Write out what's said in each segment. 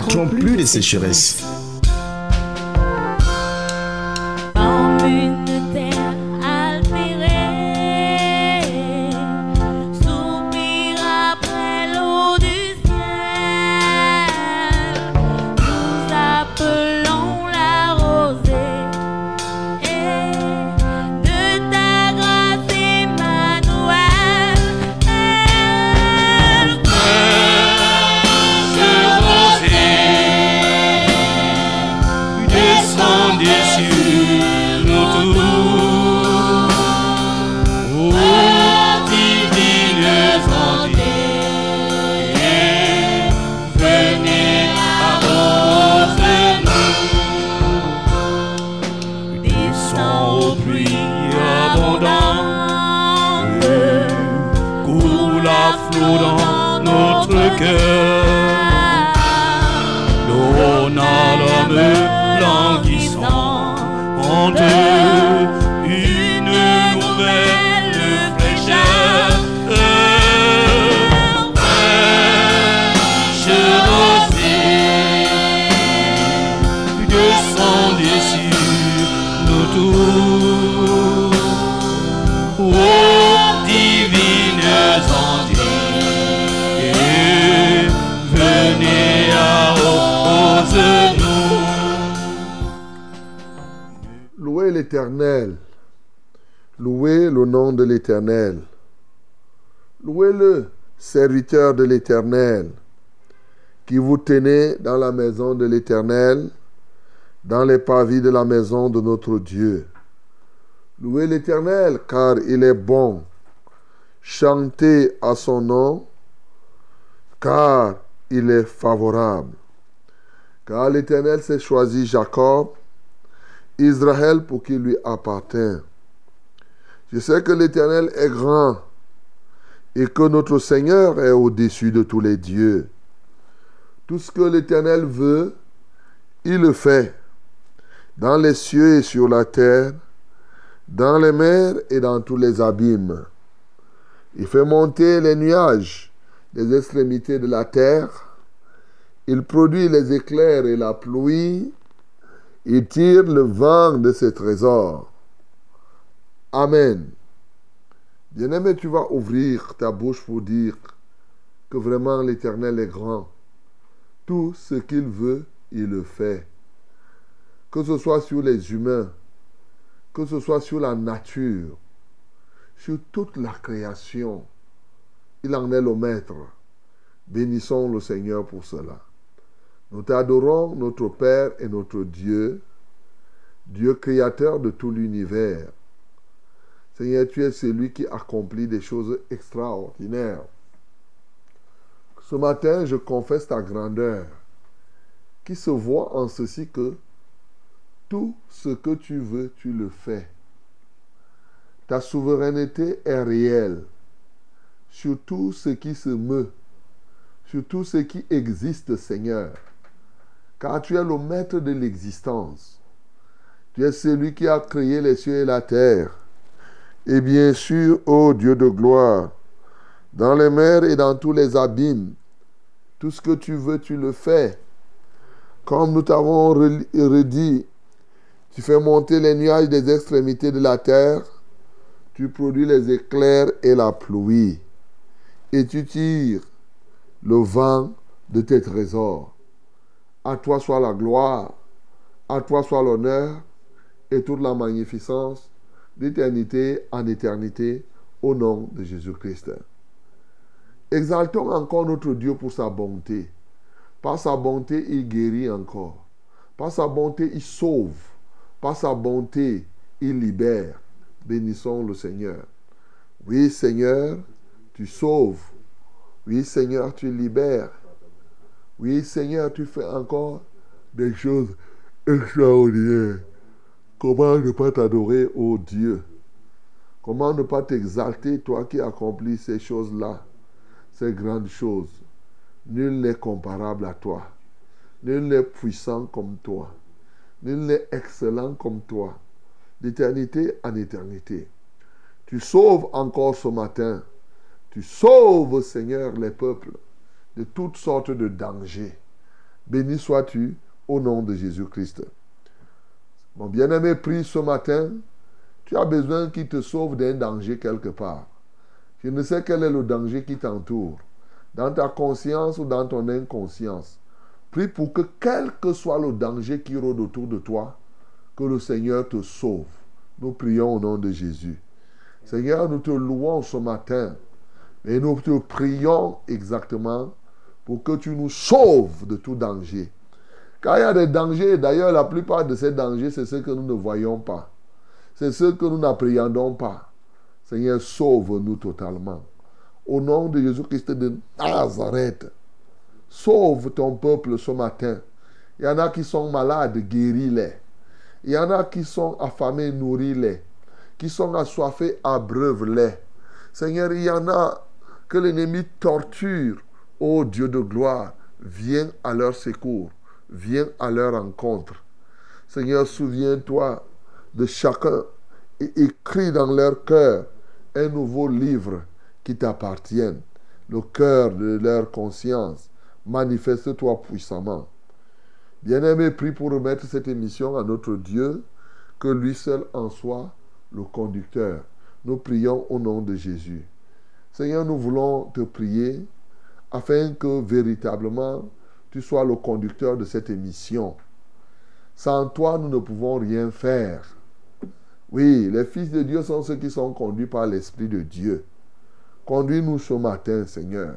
connaîtront plus de sécheresse. l'Éternel, qui vous tenez dans la maison de l'Éternel, dans les pavis de la maison de notre Dieu. Louez l'Éternel, car il est bon. Chantez à son nom, car il est favorable. Car l'Éternel s'est choisi Jacob Israël pour qu'il lui appartient. Je sais que l'Éternel est grand et que notre Seigneur est au-dessus de tous les dieux. Tout ce que l'Éternel veut, il le fait, dans les cieux et sur la terre, dans les mers et dans tous les abîmes. Il fait monter les nuages des extrémités de la terre. Il produit les éclairs et la pluie. Il tire le vent de ses trésors. Amen. Bien-aimé, tu vas ouvrir ta bouche pour dire que vraiment l'Éternel est grand. Tout ce qu'il veut, il le fait. Que ce soit sur les humains, que ce soit sur la nature, sur toute la création, il en est le maître. Bénissons le Seigneur pour cela. Nous t'adorons, notre Père et notre Dieu, Dieu créateur de tout l'univers. Seigneur, tu es celui qui accomplit des choses extraordinaires. Ce matin, je confesse ta grandeur, qui se voit en ceci que tout ce que tu veux, tu le fais. Ta souveraineté est réelle sur tout ce qui se meut, sur tout ce qui existe, Seigneur car tu es le maître de l'existence. Tu es celui qui a créé les cieux et la terre. Et bien sûr, ô Dieu de gloire, dans les mers et dans tous les abîmes, tout ce que tu veux, tu le fais. Comme nous t'avons redit, tu fais monter les nuages des extrémités de la terre, tu produis les éclairs et la pluie, et tu tires le vent de tes trésors. À toi soit la gloire, à toi soit l'honneur et toute la magnificence d'éternité en éternité au nom de Jésus-Christ. Exaltons encore notre Dieu pour sa bonté. Par sa bonté, il guérit encore. Par sa bonté, il sauve. Par sa bonté, il libère. Bénissons le Seigneur. Oui, Seigneur, tu sauves. Oui, Seigneur, tu libères. Oui, Seigneur, tu fais encore des choses extraordinaires. Comment ne pas t'adorer, ô Dieu? Comment ne pas t'exalter, toi qui accomplis ces choses-là, ces grandes choses? Nul n'est comparable à toi. Nul n'est puissant comme toi. Nul n'est excellent comme toi. D'éternité en éternité. Tu sauves encore ce matin. Tu sauves, Seigneur, les peuples de toutes sortes de dangers. Béni sois-tu au nom de Jésus-Christ. Mon bien-aimé, prie ce matin. Tu as besoin qu'il te sauve d'un danger quelque part. Je ne sais quel est le danger qui t'entoure, dans ta conscience ou dans ton inconscience. Prie pour que quel que soit le danger qui rôde autour de toi, que le Seigneur te sauve. Nous prions au nom de Jésus. Seigneur, nous te louons ce matin et nous te prions exactement pour que tu nous sauves de tout danger. Car il y a des dangers, d'ailleurs la plupart de ces dangers, c'est ceux que nous ne voyons pas. C'est ceux que nous n'appréhendons pas. Seigneur, sauve-nous totalement. Au nom de Jésus-Christ de Nazareth, sauve ton peuple ce matin. Il y en a qui sont malades, guéris-les. Il y en a qui sont affamés, nourris-les. Qui sont assoiffés, abreuve-les. Seigneur, il y en a que l'ennemi torture. Ô Dieu de gloire, viens à leur secours. Viens à leur rencontre. Seigneur, souviens-toi de chacun et écris dans leur cœur un nouveau livre qui t'appartienne, le cœur de leur conscience. Manifeste-toi puissamment. Bien-aimé, prie pour remettre cette émission à notre Dieu, que lui seul en soit le conducteur. Nous prions au nom de Jésus. Seigneur, nous voulons te prier afin que véritablement tu sois le conducteur de cette émission. Sans toi, nous ne pouvons rien faire. Oui, les fils de Dieu sont ceux qui sont conduits par l'Esprit de Dieu. Conduis-nous ce matin, Seigneur.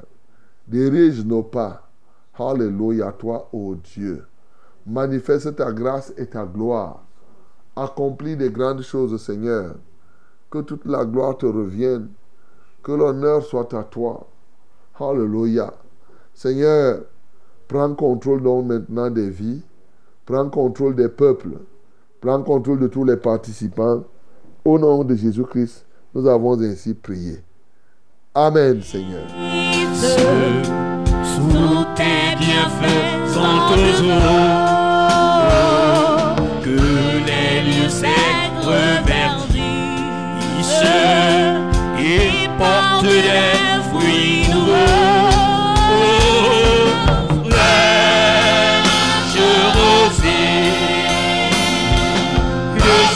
Dirige nos pas. Alléluia, toi, ô Dieu. Manifeste ta grâce et ta gloire. Accomplis des grandes choses, Seigneur. Que toute la gloire te revienne. Que l'honneur soit à toi. Alléluia. Seigneur, prends contrôle donc maintenant des vies. Prends contrôle des peuples. Prends contrôle de tous les participants. Au nom de Jésus-Christ, nous avons ainsi prié. Amen, Seigneur. Que les lieux et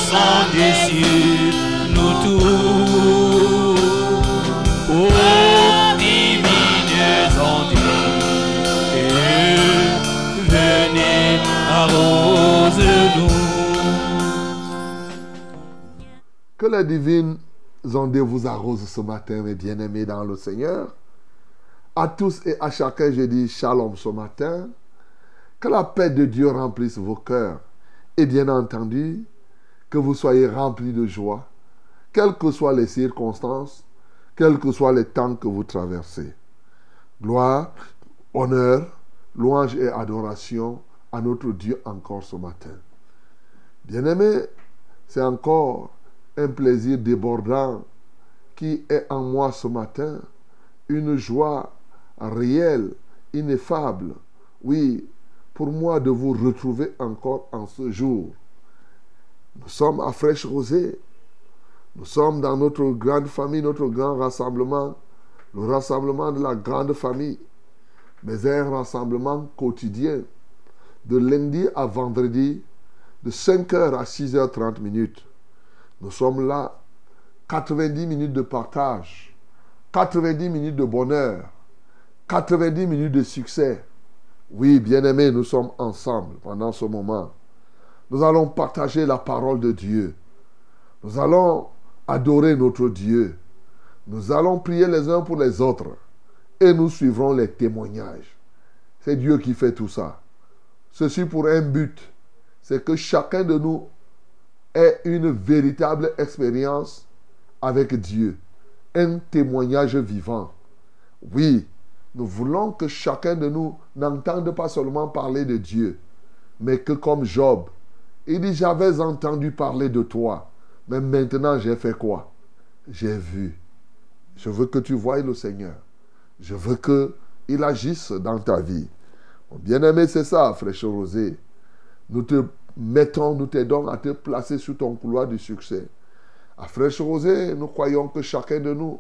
descendez sur nous tous. Ô divines ondes, venez arrose-nous. Que les divines ondes vous arrosent ce matin, mes bien-aimés dans le Seigneur. À tous et à chacun, je dis shalom ce matin. Que la paix de Dieu remplisse vos cœurs. Et bien entendu, que vous soyez remplis de joie, quelles que soient les circonstances, quels que soient les temps que vous traversez. Gloire, honneur, louange et adoration à notre Dieu encore ce matin. Bien-aimés, c'est encore un plaisir débordant qui est en moi ce matin, une joie réelle, ineffable. Oui, pour moi de vous retrouver encore en ce jour. Nous sommes à Fraîche Rosée. Nous sommes dans notre grande famille, notre grand rassemblement, le rassemblement de la grande famille, mais un rassemblement quotidien, de lundi à vendredi, de 5h à 6h30 minutes. Nous sommes là, 90 minutes de partage, 90 minutes de bonheur, 90 minutes de succès. Oui, bien-aimés, nous sommes ensemble pendant ce moment. Nous allons partager la parole de Dieu. Nous allons adorer notre Dieu. Nous allons prier les uns pour les autres. Et nous suivrons les témoignages. C'est Dieu qui fait tout ça. Ceci pour un but. C'est que chacun de nous ait une véritable expérience avec Dieu. Un témoignage vivant. Oui, Nous voulons que chacun de nous n'entende pas seulement parler de Dieu, mais que comme Job, il dit, j'avais entendu parler de toi, mais maintenant j'ai fait quoi? J'ai vu. Je veux que tu voies le Seigneur. Je veux qu'il agisse dans ta vie. Bien-aimé, c'est ça, fraîche Rosé. Nous te mettons, nous t'aidons à te placer sur ton couloir du succès. À Fraîche Rosée, nous croyons que chacun de nous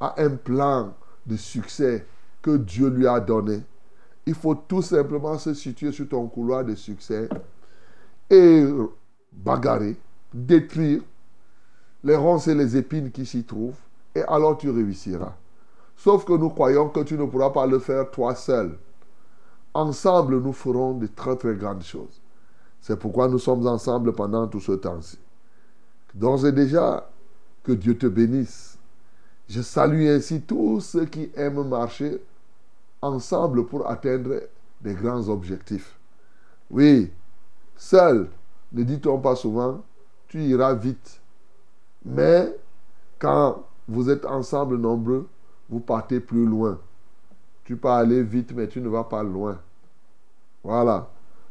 a un plan de succès que Dieu lui a donné. Il faut tout simplement se situer sur ton couloir de succès et bagarrer, détruire les ronces et les épines qui s'y trouvent, et alors tu réussiras. Sauf que nous croyons que tu ne pourras pas le faire toi seul. Ensemble, nous ferons de très très grandes choses. C'est pourquoi nous sommes ensemble pendant tout ce temps-ci. D'ores et déjà, que Dieu te bénisse. Je salue ainsi tous ceux qui aiment marcher ensemble pour atteindre des grands objectifs. Oui, seul, ne dit-on pas souvent, tu iras vite. Mais quand vous êtes ensemble nombreux, vous partez plus loin. Tu peux aller vite, mais tu ne vas pas loin. Voilà.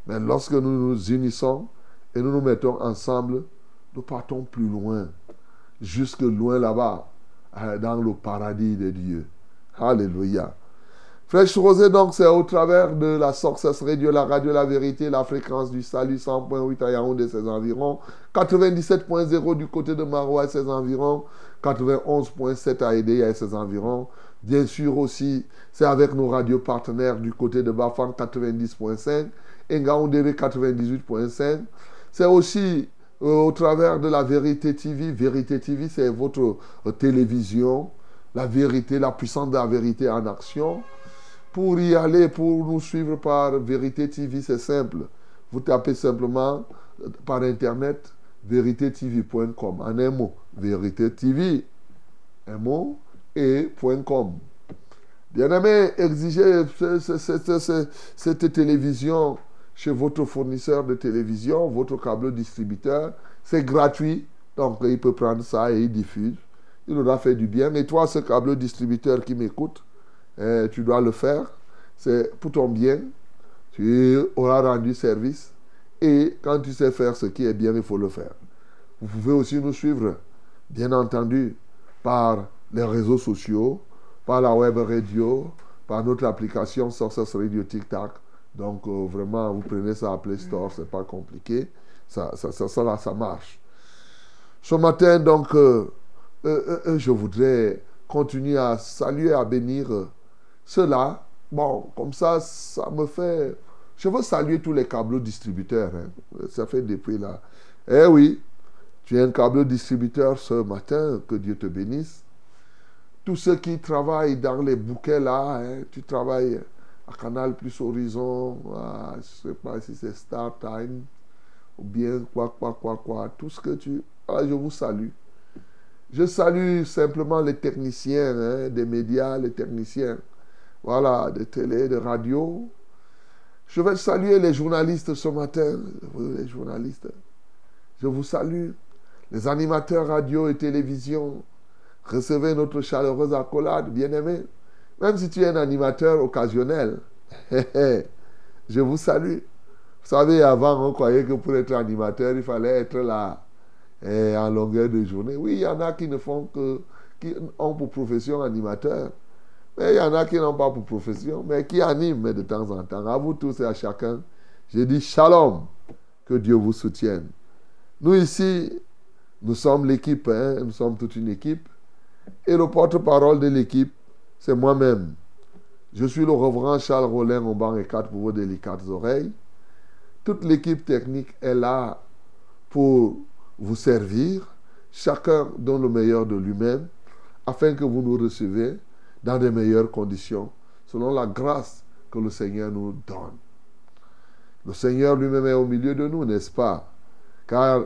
Mais lorsque nous nous unissons et nous nous mettons ensemble, nous partons plus loin, jusque loin là-bas, euh, dans le paradis de Dieu. Alléluia. Fraîche Rosée, donc, c'est au travers de la Success Radio, la radio La Vérité, la fréquence du salut 100.8 à Yaoundé, ses environs, 97.0 du côté de Marois et ses environs, 91.7 à Edé et ses environs. Bien sûr aussi, c'est avec nos radios partenaires du côté de Bafang 90.5 et Ngaoundéré 98.5. C'est aussi euh, au travers de la Vérité TV. Vérité TV, c'est votre euh, télévision. La vérité, la puissance de la vérité en action. Pour y aller, pour nous suivre par Vérité TV, c'est simple. Vous tapez simplement euh, par Internet véritétv.com. En un mot, Vérité TV. Un mot et .com. Bien aimé, exigez cette télévision chez votre fournisseur de télévision, votre câble distributeur. C'est gratuit. Donc, il peut prendre ça et il diffuse. Il aura fait du bien. Et toi, ce câble distributeur qui m'écoute, tu dois le faire. C'est pour ton bien. Tu auras rendu service. Et quand tu sais faire ce qui est bien, il faut le faire. Vous pouvez aussi nous suivre, bien entendu, par les réseaux sociaux, par la web radio, par notre application Sources Radio TikTok. Donc, euh, vraiment, vous prenez ça à Play Store, c'est pas compliqué. Ça, ça, ça, ça, là, ça marche. Ce matin, donc, euh, euh, je voudrais continuer à saluer, à bénir cela. Bon, comme ça, ça me fait. Je veux saluer tous les câbles distributeurs. Hein. Ça fait depuis là. Eh oui, tu es un câble distributeur ce matin, que Dieu te bénisse. Tous ceux qui travaillent dans les bouquets là, hein, tu travailles à Canal Plus Horizon, à, je ne sais pas si c'est Star Time, ou bien quoi, quoi, quoi, quoi, tout ce que tu... Ah, je vous salue. Je salue simplement les techniciens hein, des médias, les techniciens, voilà, de télé, de radio. Je vais saluer les journalistes ce matin, les journalistes. Je vous salue. Les animateurs radio et télévision, Recevez notre chaleureuse accolade, bien-aimé. Même si tu es un animateur occasionnel, je vous salue. Vous savez, avant, on croyait que pour être animateur, il fallait être là eh, en longueur de journée. Oui, il y en a qui ne font que, qui ont pour profession animateur. Il y en a qui n'ont pas pour profession, mais qui animent de temps en temps. À vous tous et à chacun, je dis shalom, que Dieu vous soutienne. Nous ici, nous sommes l'équipe, hein, nous sommes toute une équipe. Et le porte-parole de l'équipe, c'est moi-même. Je suis le reverend Charles Rollin au banc et quatre pour vos délicates oreilles. Toute l'équipe technique est là pour vous servir. Chacun donne le meilleur de lui-même afin que vous nous recevez dans de meilleures conditions, selon la grâce que le Seigneur nous donne. Le Seigneur lui-même est au milieu de nous, n'est-ce pas? Car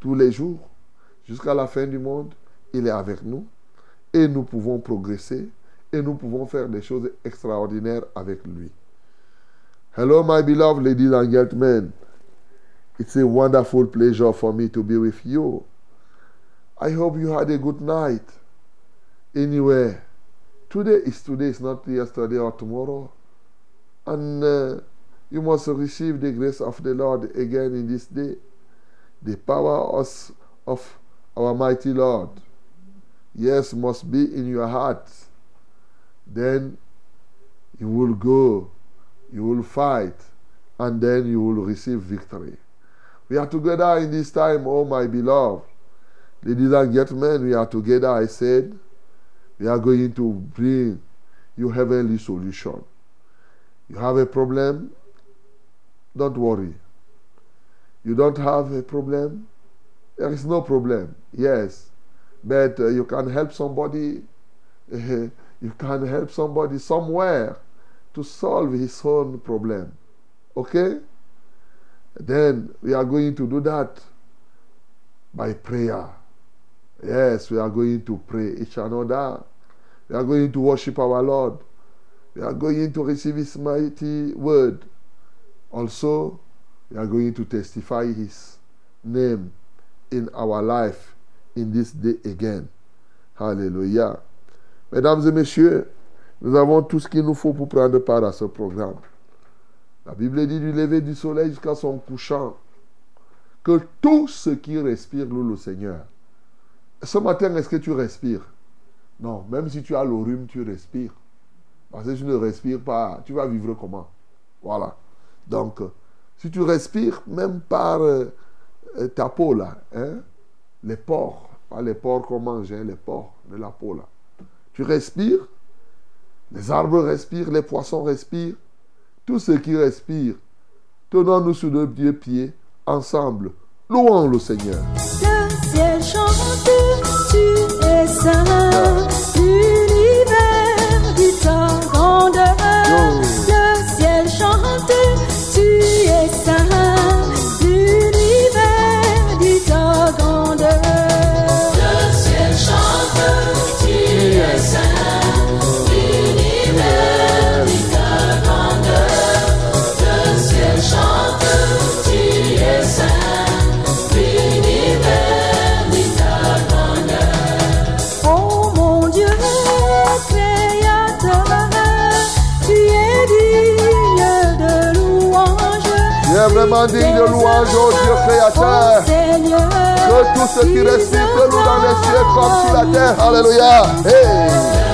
tous les jours, jusqu'à la fin du monde, il est avec nous et nous pouvons progresser et nous pouvons faire des choses extraordinaires avec lui. Hello, my beloved ladies and gentlemen. It's a wonderful pleasure for me to be with you. I hope you had a good night anywhere Today is today, it's not yesterday or tomorrow. And uh, you must receive the grace of the Lord again in this day. The power of, of our mighty Lord, yes, must be in your heart. Then you will go, you will fight, and then you will receive victory. We are together in this time, oh my beloved. Ladies and gentlemen, we are together, I said. We are going to bring you heavenly solution. You have a problem? Don't worry. You don't have a problem? There is no problem. Yes. But uh, you can help somebody. you can help somebody somewhere to solve his own problem. Okay? Then we are going to do that by prayer. Yes, we are going to pray each another. We are going to worship our Lord. We are going to receive His mighty word. Also, we are going to testify His name in our life in this day again. Alléluia. Mesdames et messieurs, nous avons tout ce qu'il nous faut pour prendre part à ce programme. La Bible dit du lever du soleil jusqu'à son couchant, que tout ce qui respire loue le Seigneur. Ce matin, est-ce que tu respires? Non, même si tu as le rhume, tu respires. Parce que si tu ne respires pas, tu vas vivre comment? Voilà. Donc, si tu respires, même par euh, ta peau là, hein, les pores, pas les pores qu'on mange, hein, les pores de la peau là. Tu respires, les arbres respirent, les poissons respirent, tout ce qui respire. Tenons-nous sur nos deux pieds, ensemble, louons le Seigneur. Digne de louange, oh Dieu créateur. Que tout ce qui respire loue dans les cieux comme sur la terre. Alléluia. Hey.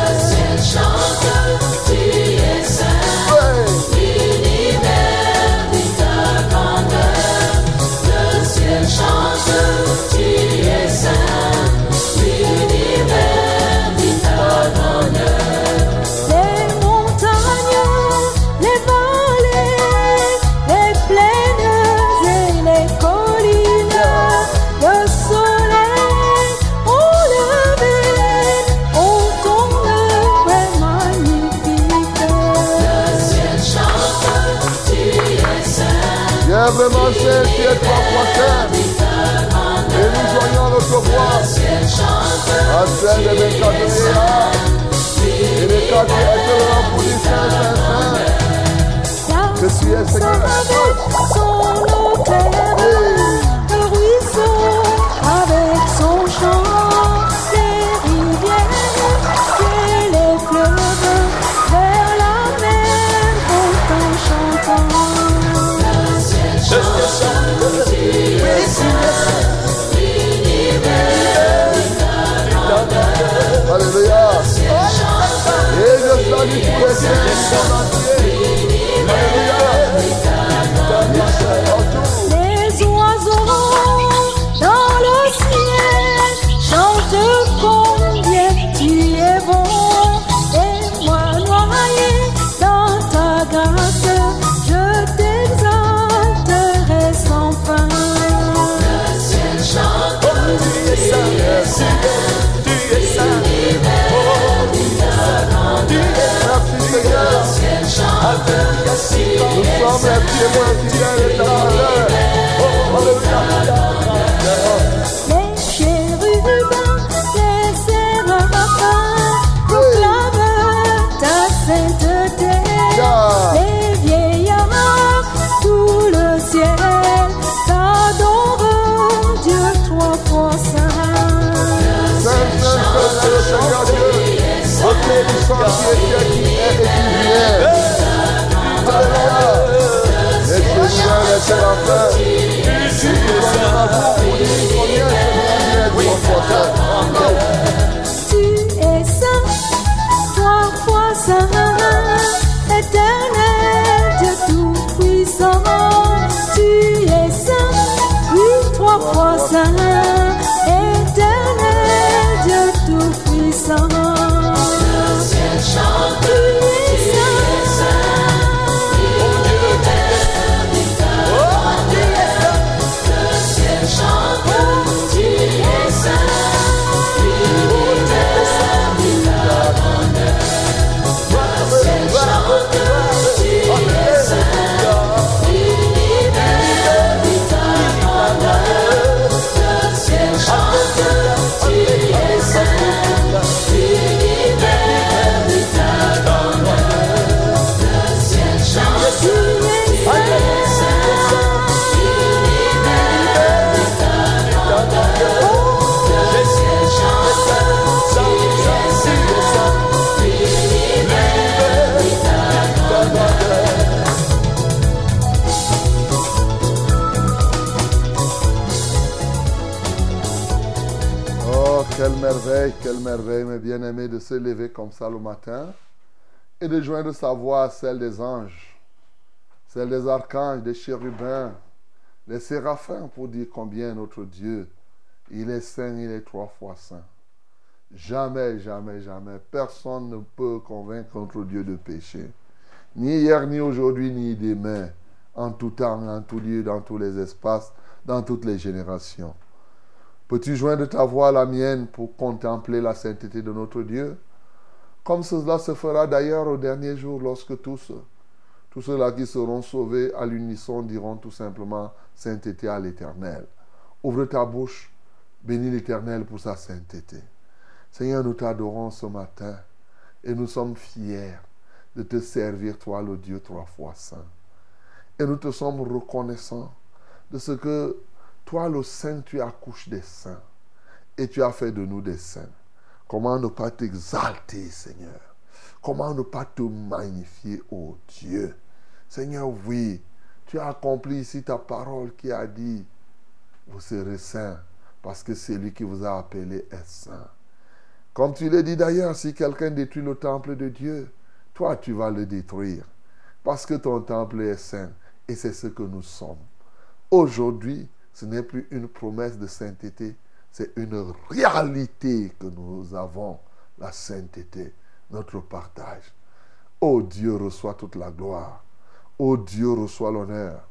Saint. Et nous joignons notre voix à celle de 24 milliards. Et les quatre êtres pour dire Saint, Saint, Saint. Que tu es Seigneur. Et je salue Nous sommes les. Oh. Les proclament ta sainteté. Les vieillards, tout le ciel Dieu trois fois saint. Saint, Saint, Saint, merveille, mes bien-aimés, de se lever comme ça le matin et de joindre sa voix à celle des anges, celle des archanges, des chérubins, des séraphins pour dire combien notre Dieu, il est saint, il est trois fois saint. Jamais, jamais, jamais, personne ne peut convaincre notre Dieu de péché. Ni hier, ni aujourd'hui, ni demain, en tout temps, en tout lieu, dans tous les espaces, dans toutes les générations. Peux-tu joindre ta voix à la mienne pour contempler la sainteté de notre Dieu? Comme cela se fera d'ailleurs au dernier jour lorsque tous, tous ceux-là qui seront sauvés à l'unisson diront tout simplement sainteté à l'Éternel. Ouvre ta bouche, bénis l'Éternel pour sa sainteté. Seigneur, nous t'adorons ce matin et nous sommes fiers de te servir, toi le Dieu trois fois saint. Et nous te sommes reconnaissants de ce que toi, le Saint, tu accouches des saints et tu as fait de nous des saints. Comment ne pas t'exalter, Seigneur? Comment ne pas te magnifier, ô Dieu? Seigneur, oui, tu as accompli ici ta parole qui a dit, vous serez saints parce que celui qui vous a appelé est saint. Comme tu l'as dit d'ailleurs, si quelqu'un détruit le temple de Dieu, toi tu vas le détruire. Parce que ton temple est saint. Et c'est ce que nous sommes. Aujourd'hui, ce n'est plus une promesse de sainteté, c'est une réalité que nous avons, la sainteté, notre partage. Oh Dieu, reçoit toute la gloire. Oh Dieu, reçoit l'honneur.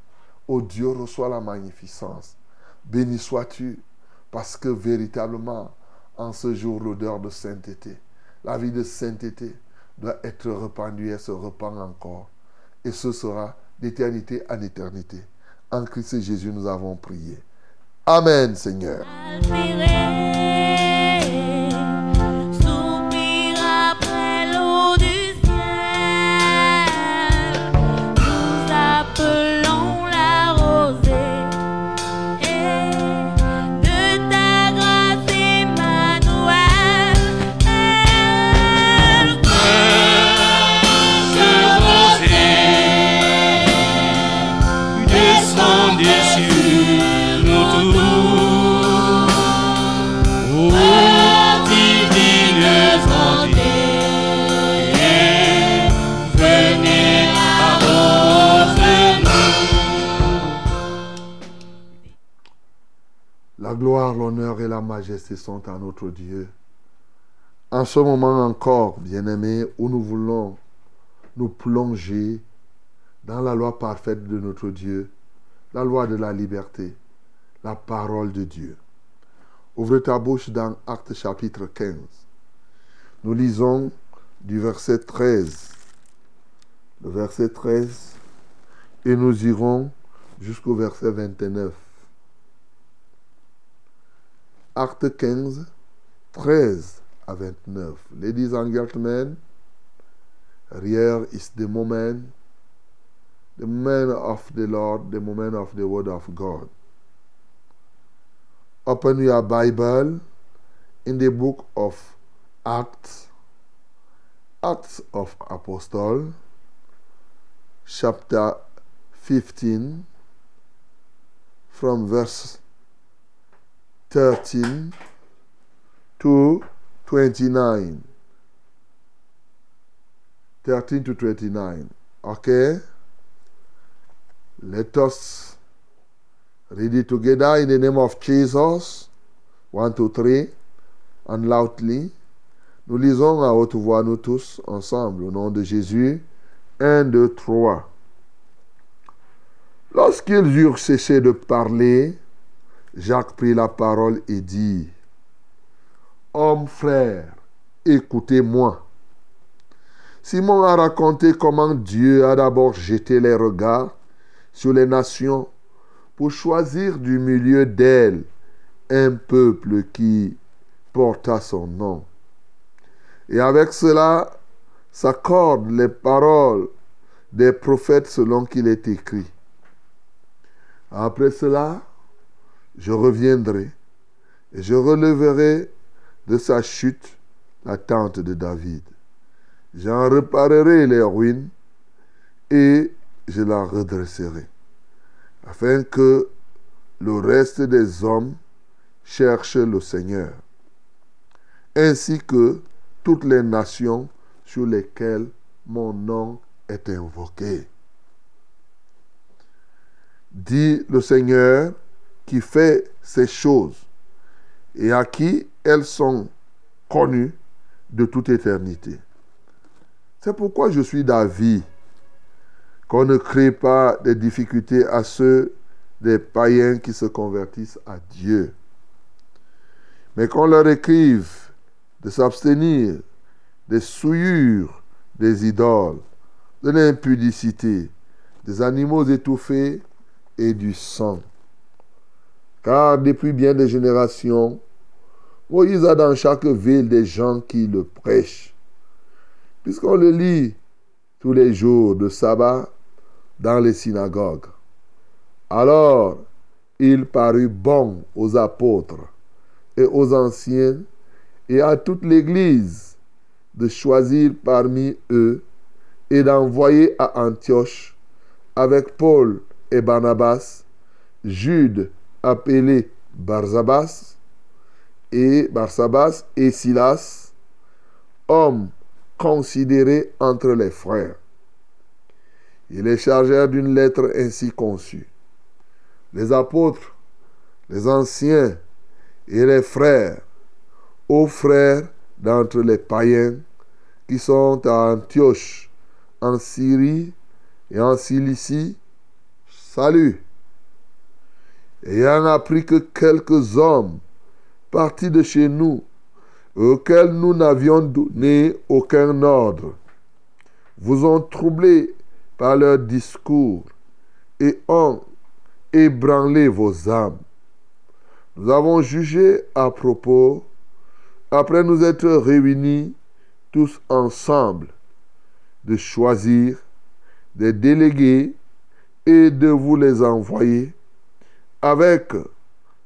Oh Dieu, reçoit la magnificence. Béni sois-tu, parce que véritablement, en ce jour, l'odeur de sainteté, la vie de sainteté doit être répandue et se répand encore. Et ce sera d'éternité en éternité. En Christ Jésus, nous avons prié. Amen, Seigneur. Gloire, l'honneur et la majesté sont à notre Dieu. En ce moment encore, bien-aimés, où nous voulons nous plonger dans la loi parfaite de notre Dieu, la loi de la liberté, la parole de Dieu. Ouvre ta bouche dans Actes chapitre 15. Nous lisons du verset 13. Le verset 13. Et nous irons jusqu'au verset 29. Acte 15, 13 à 29. Ladies and gentlemen, here is the moment, the moment of the Lord, the moment of the Word of God. Open your Bible in the book of Acts, Acts of Apostle, chapter 15, from verse 13 to 29. 13 to 29. Okay? Let us read it together in the name of Jesus. One, two, three. And loudly. Nous lisons à haute voix, nous tous, ensemble, au nom de Jésus. Un, deux, trois. Lorsqu'ils eurent cessé de parler, Jacques prit la parole et dit, Hommes frères, écoutez-moi. Simon a raconté comment Dieu a d'abord jeté les regards sur les nations pour choisir du milieu d'elles un peuple qui porta son nom. Et avec cela s'accordent les paroles des prophètes selon qu'il est écrit. Après cela, je reviendrai et je releverai de sa chute la tente de David. J'en réparerai les ruines et je la redresserai, afin que le reste des hommes cherche le Seigneur, ainsi que toutes les nations sur lesquelles mon nom est invoqué. Dit le Seigneur qui fait ces choses et à qui elles sont connues de toute éternité. C'est pourquoi je suis d'avis qu'on ne crée pas des difficultés à ceux des païens qui se convertissent à Dieu, mais qu'on leur écrive de s'abstenir des souillures des idoles, de l'impudicité, des animaux étouffés et du sang. Car depuis bien des générations, Moïse a dans chaque ville des gens qui le prêchent. Puisqu'on le lit tous les jours de sabbat dans les synagogues. Alors, il parut bon aux apôtres et aux anciens et à toute l'Église de choisir parmi eux et d'envoyer à Antioche avec Paul et Barnabas, Jude appelé Barsabas et Barsabas et Silas, hommes considérés entre les frères. Ils les chargèrent d'une lettre ainsi conçue. Les apôtres, les anciens et les frères, aux frères d'entre les païens qui sont à Antioche, en Syrie et en Cilicie, salut. Ayant appris que quelques hommes partis de chez nous, auxquels nous n'avions donné aucun ordre, vous ont troublé par leur discours et ont ébranlé vos âmes. Nous avons jugé à propos, après nous être réunis tous ensemble, de choisir des délégués et de vous les envoyer avec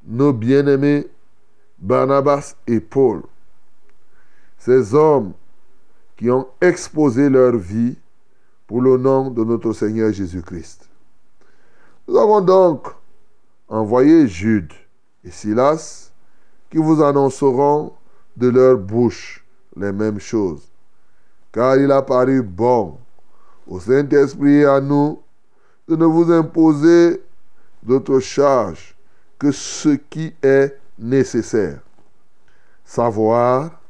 nos bien-aimés Barnabas et Paul. Ces hommes qui ont exposé leur vie pour le nom de notre Seigneur Jésus-Christ. Nous avons donc envoyé Jude et Silas qui vous annonceront de leur bouche les mêmes choses. Car il a paru bon au Saint-Esprit et à nous de ne vous imposer d'autre charge que ce qui est nécessaire. Savoir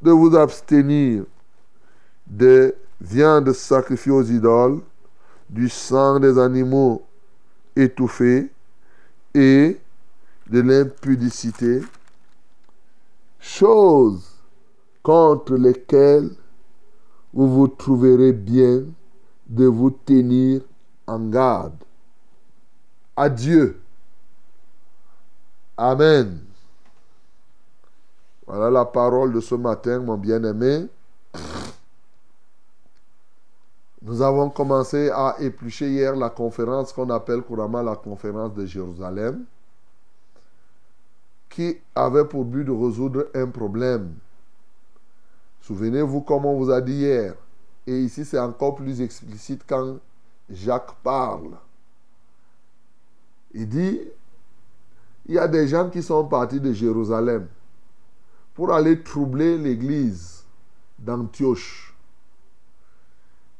de vous abstenir des viandes sacrifiées aux idoles, du sang des animaux étouffés et de l'impudicité, choses contre lesquelles vous vous trouverez bien de vous tenir en garde. Adieu. Amen. Voilà la parole de ce matin, mon bien-aimé. Nous avons commencé à éplucher hier la conférence qu'on appelle couramment la conférence de Jérusalem, qui avait pour but de résoudre un problème. Souvenez-vous comme on vous a dit hier. Et ici, c'est encore plus explicite quand Jacques parle. Il dit, il y a des gens qui sont partis de Jérusalem pour aller troubler l'église d'Antioche.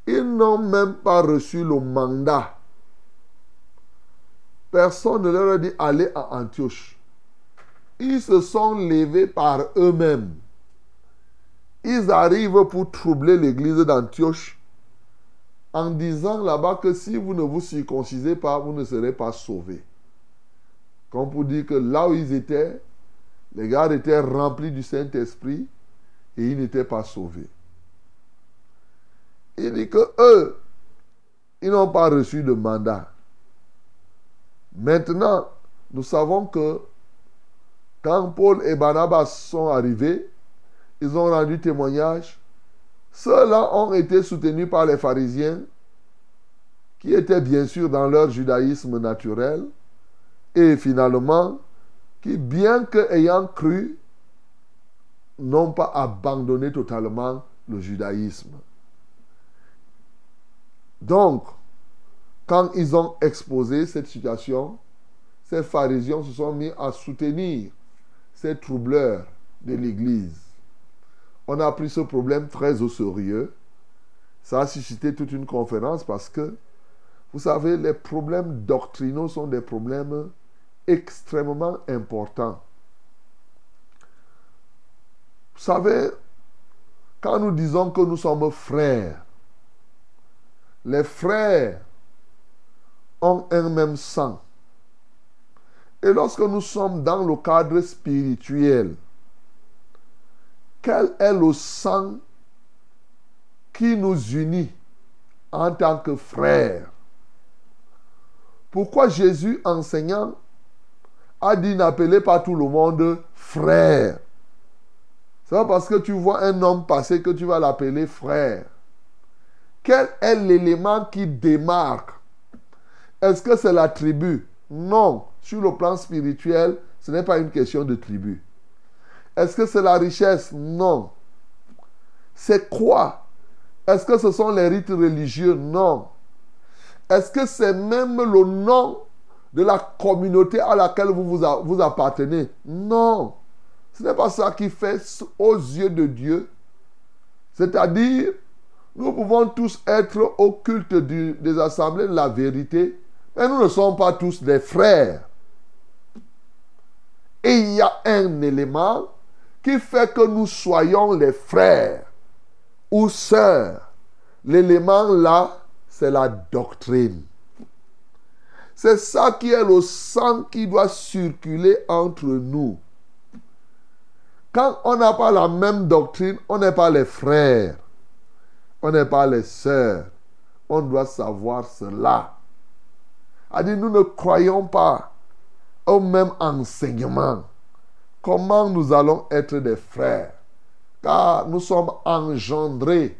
Ils n'ont même pas reçu le mandat. Personne ne leur a dit aller à Antioche. Ils se sont levés par eux-mêmes. Ils arrivent pour troubler l'église d'Antioche en disant là-bas que si vous ne vous circoncisez pas, vous ne serez pas sauvés. Comme pour dire que là où ils étaient, les gars étaient remplis du Saint-Esprit et ils n'étaient pas sauvés. Il dit que eux, ils n'ont pas reçu de mandat. Maintenant, nous savons que quand Paul et Barnabas sont arrivés, ils ont rendu témoignage. Ceux-là ont été soutenus par les pharisiens, qui étaient bien sûr dans leur judaïsme naturel, et finalement, qui, bien que ayant cru, n'ont pas abandonné totalement le judaïsme. Donc, quand ils ont exposé cette situation, ces pharisiens se sont mis à soutenir ces troubleurs de l'Église. On a pris ce problème très au sérieux. Ça a suscité toute une conférence parce que, vous savez, les problèmes doctrinaux sont des problèmes extrêmement importants. Vous savez, quand nous disons que nous sommes frères, les frères ont un même sang. Et lorsque nous sommes dans le cadre spirituel, quel est le sang qui nous unit en tant que frères? Pourquoi Jésus enseignant a dit n'appelez pas tout le monde frère? C'est pas parce que tu vois un homme passer que tu vas l'appeler frère. Quel est l'élément qui démarque? Est-ce que c'est la tribu? Non. Sur le plan spirituel, ce n'est pas une question de tribu. Est-ce que c'est la richesse? Non. C'est quoi? Est-ce que ce sont les rites religieux? Non. Est-ce que c'est même le nom de la communauté à laquelle vous appartenez? Non. Ce n'est pas ça qui fait aux yeux de Dieu. C'est-à-dire, nous pouvons tous être au culte des assemblées de la vérité, mais nous ne sommes pas tous des frères. Et il y a un élément qui fait que nous soyons les frères ou sœurs. L'élément là, c'est la doctrine. C'est ça qui est le sang qui doit circuler entre nous. Quand on n'a pas la même doctrine, on n'est pas les frères. On n'est pas les sœurs. On doit savoir cela. A dit, nous ne croyons pas au même enseignement. Comment nous allons être des frères? Car nous sommes engendrés.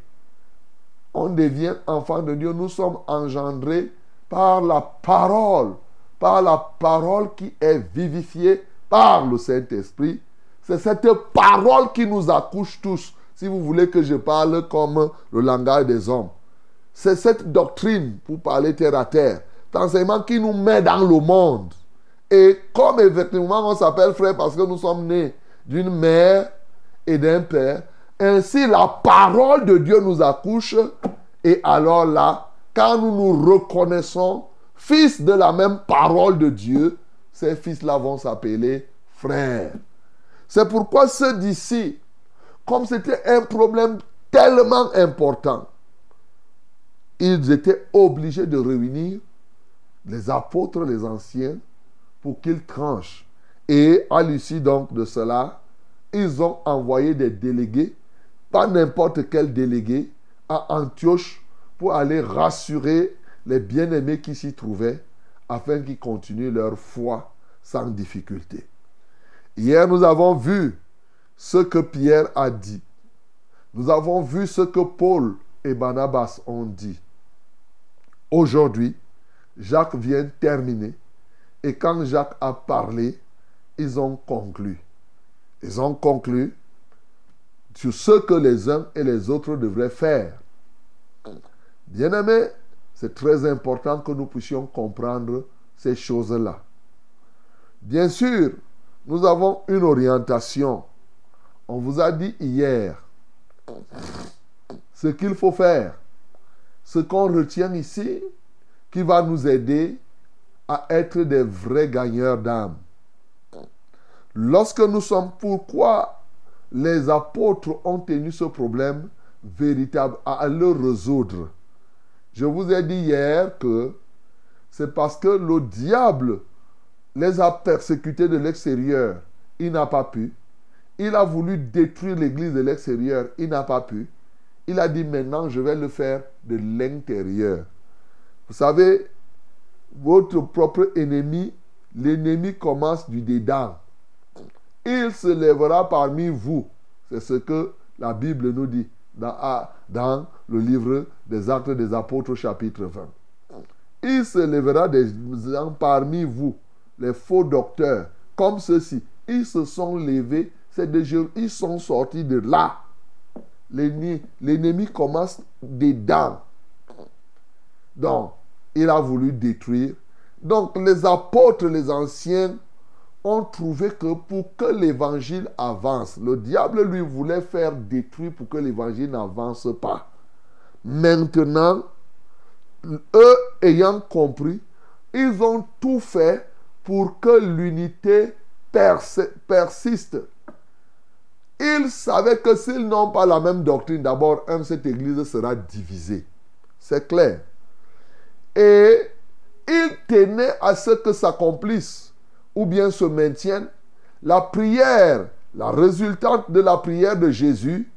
On devient enfant de Dieu. Nous sommes engendrés par la parole. Par la parole qui est vivifiée par le Saint-Esprit. C'est cette parole qui nous accouche tous. Si vous voulez que je parle comme le langage des hommes. C'est cette doctrine, pour parler terre à terre, cet enseignement qui nous met dans le monde. Et comme effectivement on s'appelle frère parce que nous sommes nés d'une mère et d'un père, ainsi la parole de Dieu nous accouche. Et alors là, quand nous nous reconnaissons fils de la même parole de Dieu, ces fils-là vont s'appeler frères. C'est pourquoi ceux d'ici, comme c'était un problème tellement important, ils étaient obligés de réunir les apôtres, les anciens, pour qu'ils tranchent. Et à l'issue donc de cela, ils ont envoyé des délégués, pas n'importe quel délégué, à Antioche pour aller rassurer les bien-aimés qui s'y trouvaient afin qu'ils continuent leur foi sans difficulté. Hier, nous avons vu ce que Pierre a dit. Nous avons vu ce que Paul et Barnabas ont dit. Aujourd'hui, Jacques vient terminer. Et quand Jacques a parlé, ils ont conclu. Ils ont conclu sur ce que les uns et les autres devraient faire. Bien-aimés, c'est très important que nous puissions comprendre ces choses-là. Bien sûr, nous avons une orientation. On vous a dit hier ce qu'il faut faire. Ce qu'on retient ici qui va nous aider à être des vrais gagneurs d'âme. Lorsque nous sommes, pourquoi les apôtres ont tenu ce problème véritable à le résoudre? Je vous ai dit hier que c'est parce que le diable les a persécutés de l'extérieur. Il n'a pas pu. Il a voulu détruire l'église de l'extérieur. Il n'a pas pu. Il a dit maintenant, je vais le faire de l'intérieur. Vous savez, votre propre ennemi, l'ennemi commence du dedans. Il se lèvera parmi vous. C'est ce que la Bible nous dit dans, le livre des Actes des Apôtres chapitre 20. Il se lèvera des parmi vous, les faux docteurs, comme ceux-ci. Ils se sont levés, c'est des jours, ils sont sortis de là. L'ennemi commence dedans. Donc, il a voulu détruire. Donc, les apôtres, les anciens, ont trouvé que pour que l'évangile avance, le diable lui voulait faire détruire pour que l'évangile n'avance pas. Maintenant, eux ayant compris, ils ont tout fait pour que l'unité persiste. Ils savaient que s'ils n'ont pas la même doctrine, d'abord, cette église sera divisée. C'est clair. Et ils tenaient à ce que s'accomplisse ou bien se maintienne la prière, la résultante de la prière de Jésus,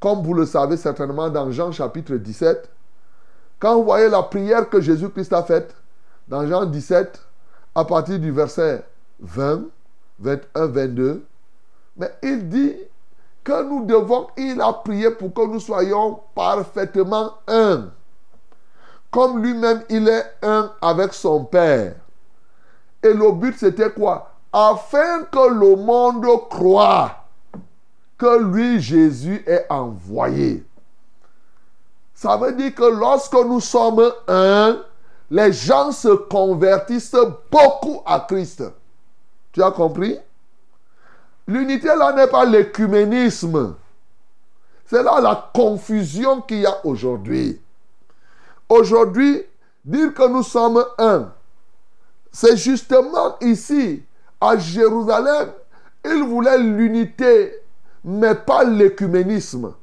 comme vous le savez certainement dans Jean chapitre 17, quand vous voyez la prière que Jésus-Christ a faite dans Jean 17, à partir du verset 20, 21, 22, mais il dit que nous devons, il a prié pour que nous soyons parfaitement un. Comme lui-même, il est un avec son Père. Et le but, c'était quoi? Afin que le monde croit que lui, Jésus, est envoyé. Ça veut dire que lorsque nous sommes un, les gens se convertissent beaucoup à Christ. Tu as compris? L'unité là n'est pas l'écuménisme. C'est là la confusion qu'il y a aujourd'hui. Aujourd'hui, dire que nous sommes un, c'est justement ici, à Jérusalem, ils voulaient l'unité, mais pas l'écuménisme.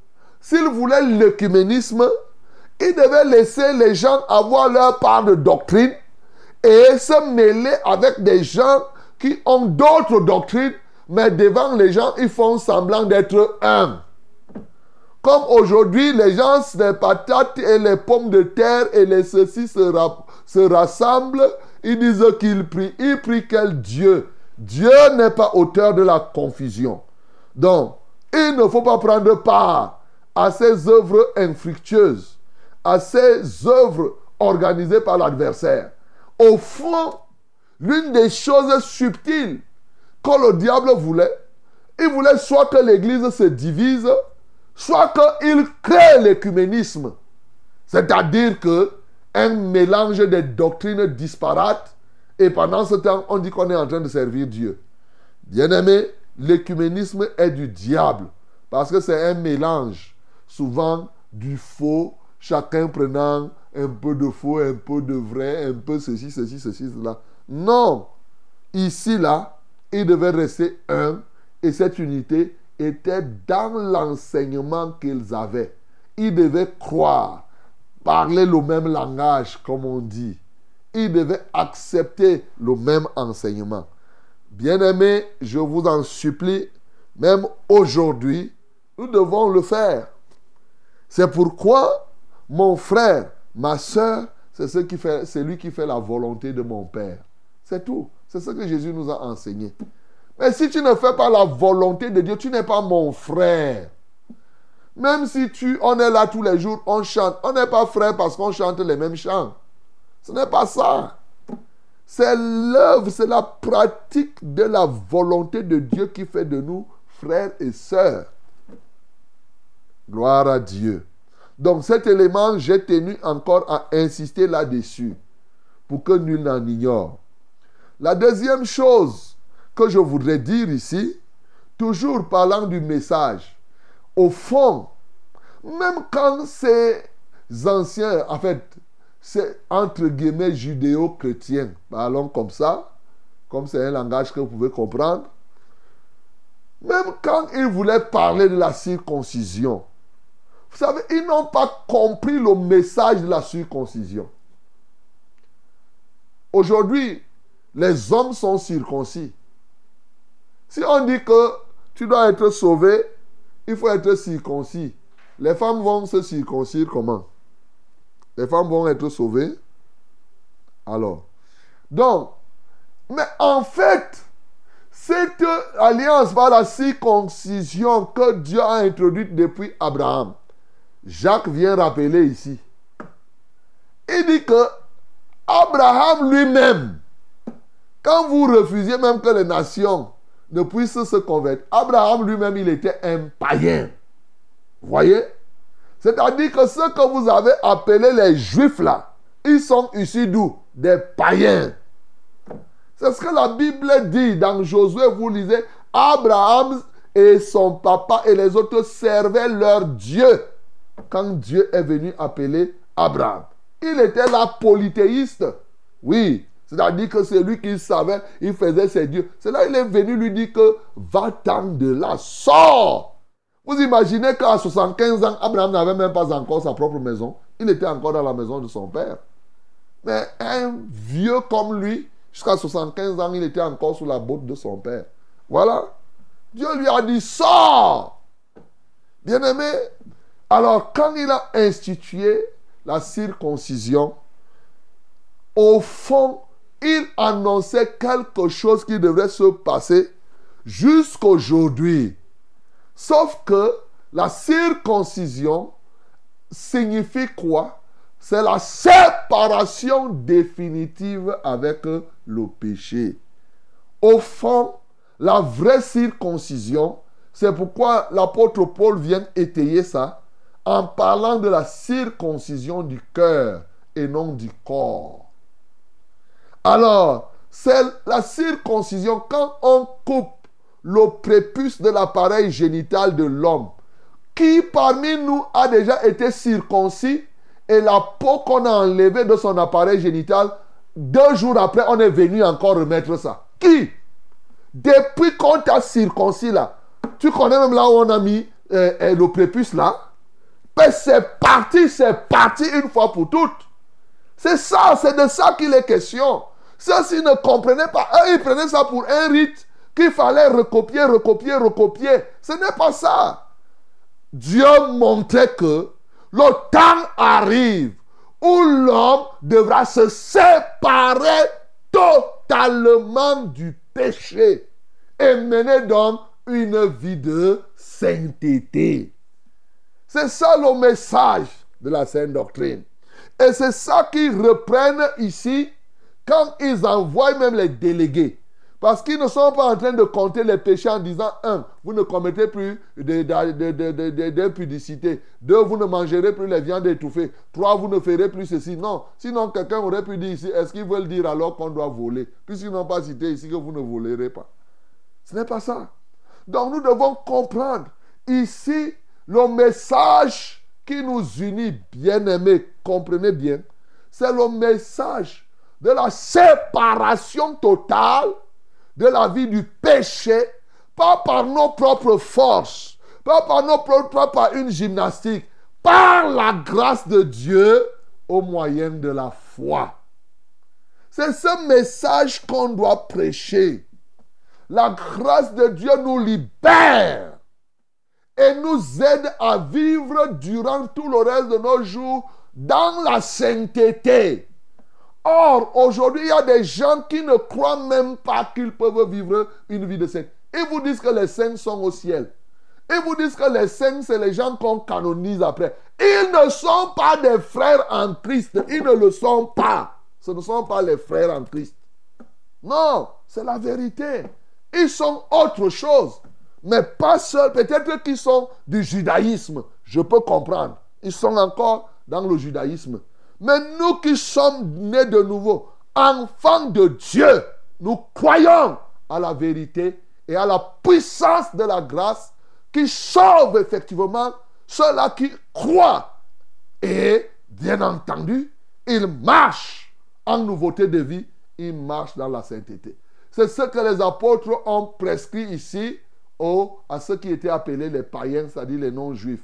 S'ils voulaient l'écuménisme, ils devaient laisser les gens avoir leur part de doctrine et se mêler avec des gens qui ont d'autres doctrines, mais devant les gens, ils font semblant d'être un. Comme aujourd'hui, les gens, les patates et les pommes de terre et les ceci se, se rassemblent, ils disent qu'ils prient. Ils prient quel Dieu? Dieu n'est pas auteur de la confusion. Donc, il ne faut pas prendre part à ces œuvres infructueuses, à ces œuvres organisées par l'adversaire. Au fond, l'une des choses subtiles que le diable voulait, il voulait soit que l'Église se divise, soit qu'il crée l'écuménisme. C'est-à-dire que un mélange de doctrines disparates et pendant ce temps, on dit qu'on est en train de servir Dieu. Bien-aimé, l'écuménisme est du diable parce que c'est un mélange, souvent du faux, chacun prenant un peu de faux, un peu de vrai, un peu ceci, ceci, ceci, cela. Non, ici, là, il devait rester un et cette unité était dans l'enseignement qu'ils avaient. Ils devaient croire, parler le même langage, comme on dit. Ils devaient accepter le même enseignement. Bien-aimés, je vous en supplie, même aujourd'hui, nous devons le faire. C'est pourquoi mon frère, ma soeur, c'est ce qui fait, c'est lui qui fait la volonté de mon Père. C'est tout. C'est ce que Jésus nous a enseigné. Mais si tu ne fais pas la volonté de Dieu, tu n'es pas mon frère. Même si tu, on est là tous les jours, on chante. On n'est pas frère parce qu'on chante les mêmes chants. Ce n'est pas ça. C'est l'œuvre, c'est la pratique de la volonté de Dieu qui fait de nous frères et sœurs. Gloire à Dieu. Donc cet élément, j'ai tenu encore à insister là-dessus pour que nul n'en ignore. La deuxième chose que je voudrais dire ici, toujours parlant du message, au fond, même quand ces anciens, en fait, c'est entre guillemets judéo-chrétiens, parlons comme ça, comme c'est un langage que vous pouvez comprendre, même quand ils voulaient parler de la circoncision, vous savez, ils n'ont pas compris le message de la circoncision. Aujourd'hui, les hommes sont circoncis. Si on dit que tu dois être sauvé, il faut être circoncis. Les femmes vont se circoncire comment? Les femmes vont être sauvées? Alors, donc, mais en fait, cette alliance par la circoncision que Dieu a introduite depuis Abraham, Jacques vient rappeler ici. Il dit que Abraham lui-même, quand vous refusiez même que les nations ne puissent se convertir, Abraham lui-même, il était un païen. Voyez? C'est-à-dire que ceux que vous avez appelés les juifs là, ils sont issus d'où? Des païens. C'est ce que la Bible dit dans Josué, vous lisez, Abraham et son papa et les autres servaient leur Dieu quand Dieu est venu appeler Abraham. Il était là polythéiste. Oui, c'est-à-dire que c'est lui qui savait, il faisait ses dieux. C'est là qu'il est venu lui dire que va-t'en de là, sors. Vous imaginez qu'à 75 ans, Abraham n'avait même pas encore sa propre maison. Il était encore dans la maison de son père. Mais un vieux comme lui, jusqu'à 75 ans, il était encore sous la botte de son père. Voilà. Dieu lui a dit, sors. Bien-aimé, alors quand il a institué la circoncision, au fond, il annonçait quelque chose qui devrait se passer jusqu'aujourd'hui. Sauf que la circoncision signifie quoi? C'est la séparation définitive avec le péché. Au fond, la vraie circoncision, c'est pourquoi l'apôtre Paul vient étayer ça en parlant de la circoncision du cœur et non du corps. Alors, c'est la circoncision quand on coupe le prépuce de l'appareil génital de l'homme. Qui parmi nous a déjà été circoncis et la peau qu'on a enlevée de son appareil génital, deux jours après, on est venu encore remettre ça Qui? Depuis qu'on t'a circoncis là, tu connais même là où on a mis euh, euh, le prépuce là? Mais c'est parti, c'est parti une fois pour toutes. C'est ça, c'est de ça qu'il est question. Ceux-ci ne comprenaient pas. Eux, ils prenaient ça pour un rite qu'il fallait recopier, recopier, recopier. Ce n'est pas ça. Dieu montrait que le temps arrive où l'homme devra se séparer totalement du péché et mener donc une vie de sainteté. C'est ça le message de la sainte doctrine. Et c'est ça qu'ils reprennent ici quand ils envoient même les délégués. Parce qu'ils ne sont pas en train de compter les péchés en disant, un, vous ne commettez plus d'impudicité. Deux, vous ne mangerez plus les viandes étouffées. Trois, vous ne ferez plus ceci. Non. Sinon, quelqu'un aurait pu dire ici, est-ce qu'ils veulent dire alors qu'on doit voler? Puisqu'ils n'ont pas cité ici que vous ne volerez pas. Ce n'est pas ça. Donc nous devons comprendre ici le message qui nous unit, bien-aimés, comprenez bien, c'est le message de la séparation totale de la vie du péché, pas par nos propres forces, pas par nos propres, par une gymnastique, par la grâce de Dieu au moyen de la foi. C'est ce message qu'on doit prêcher. La grâce de Dieu nous libère et nous aide à vivre durant tout le reste de nos jours dans la sainteté. Or, aujourd'hui, il y a des gens qui ne croient même pas qu'ils peuvent vivre une vie de saint. Ils vous disent que les saints sont au ciel. Ils vous disent que les saints, c'est les gens qu'on canonise après. Ils ne sont pas des frères en Christ. Ils ne le sont pas. Ce ne sont pas les frères en Christ. Non, c'est la vérité. Ils sont autre chose. Mais pas seuls. Peut-être qu'ils sont du judaïsme. Je peux comprendre. Ils sont encore dans le judaïsme. Mais nous qui sommes nés de nouveau, enfants de Dieu, nous croyons à la vérité et à la puissance de la grâce qui sauve effectivement ceux-là qui croient. Et bien entendu, ils marchent en nouveauté de vie, ils marchent dans la sainteté. C'est ce que les apôtres ont prescrit ici aux, à ceux qui étaient appelés les païens, c'est-à-dire les non-juifs.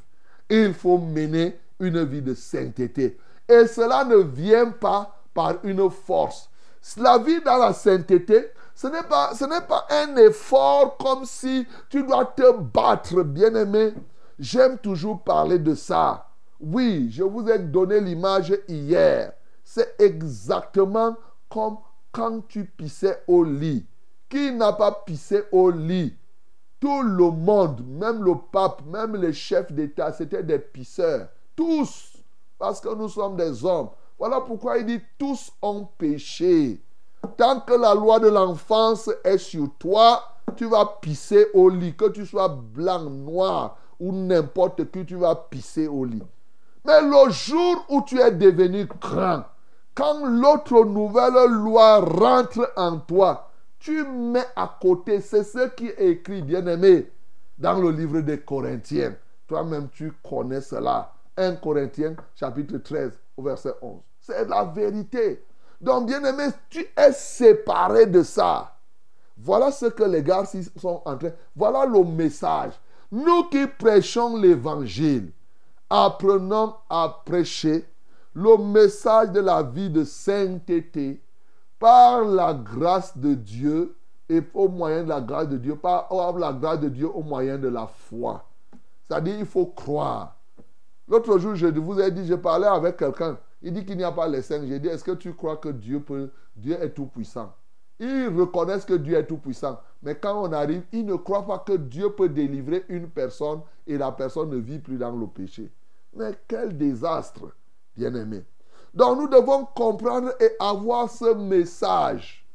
Il faut mener une vie de sainteté. Et cela ne vient pas par une force. La vie dans la sainteté, ce n'est pas, ce n'est pas un effort comme si tu dois te battre, bien-aimé. J'aime toujours parler de ça. Oui, je vous ai donné l'image hier. C'est exactement comme quand tu pissais au lit. Qui n'a pas pissé au lit? Tout le monde, même le pape, même les chefs d'État, c'était des pisseurs. Tous. Parce que nous sommes des hommes. Voilà pourquoi il dit tous ont péché. Tant que la loi de l'enfance est sur toi, tu vas pisser au lit. Que tu sois blanc, noir ou n'importe qui, tu vas pisser au lit. Mais le jour où tu es devenu grand, quand l'autre nouvelle loi rentre en toi, tu mets à côté, c'est ce qui est écrit, bien-aimé, dans le livre des Corinthiens. Toi-même, tu connais cela. 1 Corinthiens, chapitre 13, au verset 11. C'est la vérité. Donc, bien-aimé, tu es séparé de ça. Voilà ce que les gars sont en train. Voilà le message. Nous qui prêchons l'évangile, apprenons à prêcher le message de la vie de sainteté par la grâce de Dieu et au moyen de la grâce de Dieu, par la grâce de Dieu au moyen de la foi. C'est-à-dire, il faut croire. L'autre jour, je vous ai dit, je parlais avec quelqu'un. Il dit qu'il n'y a pas les saints. J'ai dit, est-ce que tu crois que Dieu, peut, Dieu est tout puissant Ils reconnaissent que Dieu est tout puissant. Mais quand on arrive, ils ne croient pas que Dieu peut délivrer une personne et la personne ne vit plus dans le péché. Mais quel désastre, bien-aimé. Donc nous devons comprendre et avoir ce message.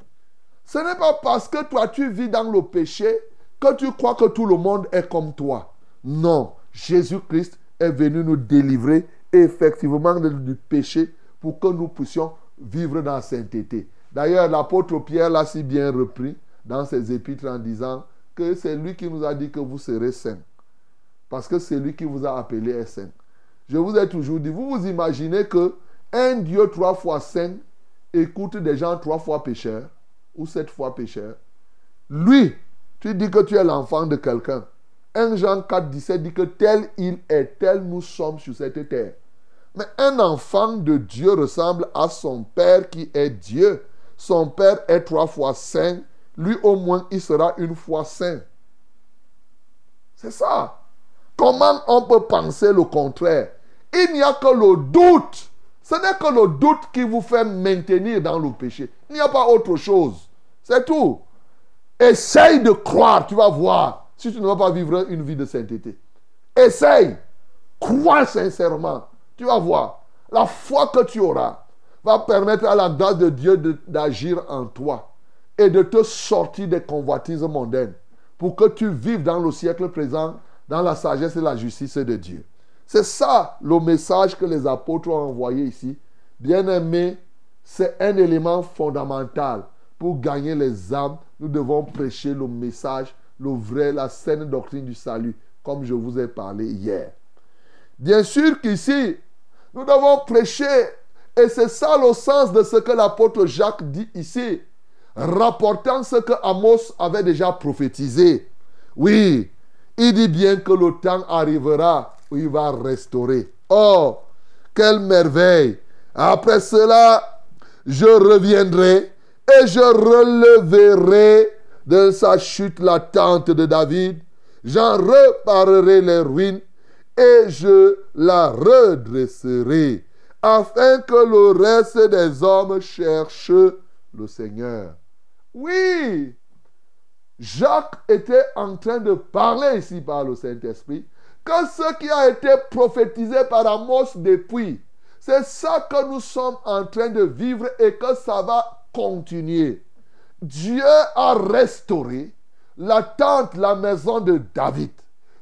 Ce n'est pas parce que toi tu vis dans le péché que tu crois que tout le monde est comme toi. Non, Jésus-Christ est venu nous délivrer effectivement du péché pour que nous puissions vivre dans sainteté. D'ailleurs, l'apôtre Pierre l'a si bien repris dans ses épîtres en disant que c'est lui qui nous a dit que vous serez saints. Parce que c'est lui qui vous a appelé est saint. Je vous ai toujours dit, vous vous imaginez que un Dieu trois fois saint écoute des gens trois fois pécheurs ou sept fois pécheurs. Lui, tu dis que tu es l'enfant de quelqu'un. 1 Jean 4, 17 dit que tel il est, tel nous sommes sur cette terre. Mais un enfant de Dieu ressemble à son Père qui est Dieu. Son Père est trois fois saint. Lui au moins, il sera une fois saint. C'est ça. Comment on peut penser le contraire? Il n'y a que le doute. Ce n'est que le doute qui vous fait maintenir dans le péché. Il n'y a pas autre chose. C'est tout. Essaye de croire, tu vas voir si tu ne vas pas vivre une vie de sainteté. Essaye. Crois sincèrement. Tu vas voir. La foi que tu auras va permettre à la grâce de Dieu d'agir en toi et de te sortir des convoitises mondaines pour que tu vives dans le siècle présent, dans la sagesse et la justice de Dieu. C'est ça le message que les apôtres ont envoyé ici. Bien-aimé, c'est un élément fondamental. Pour gagner les âmes, nous devons prêcher le message le vrai, la saine doctrine du salut, comme je vous ai parlé hier. Bien sûr qu'ici, nous devons prêcher, et c'est ça le sens de ce que l'apôtre Jacques dit ici, rapportant ce que Amos avait déjà prophétisé. Oui, il dit bien que le temps arrivera où il va restaurer. Oh, quelle merveille! Après cela, je reviendrai et je releverai de sa chute la tente de David, j'en reparerai les ruines et je la redresserai, afin que le reste des hommes cherche le Seigneur. Oui, Jacques était en train de parler ici par le Saint-Esprit, que ce qui a été prophétisé par Amos depuis, c'est ça que nous sommes en train de vivre et que ça va continuer. Dieu a restauré la tente, la maison de David.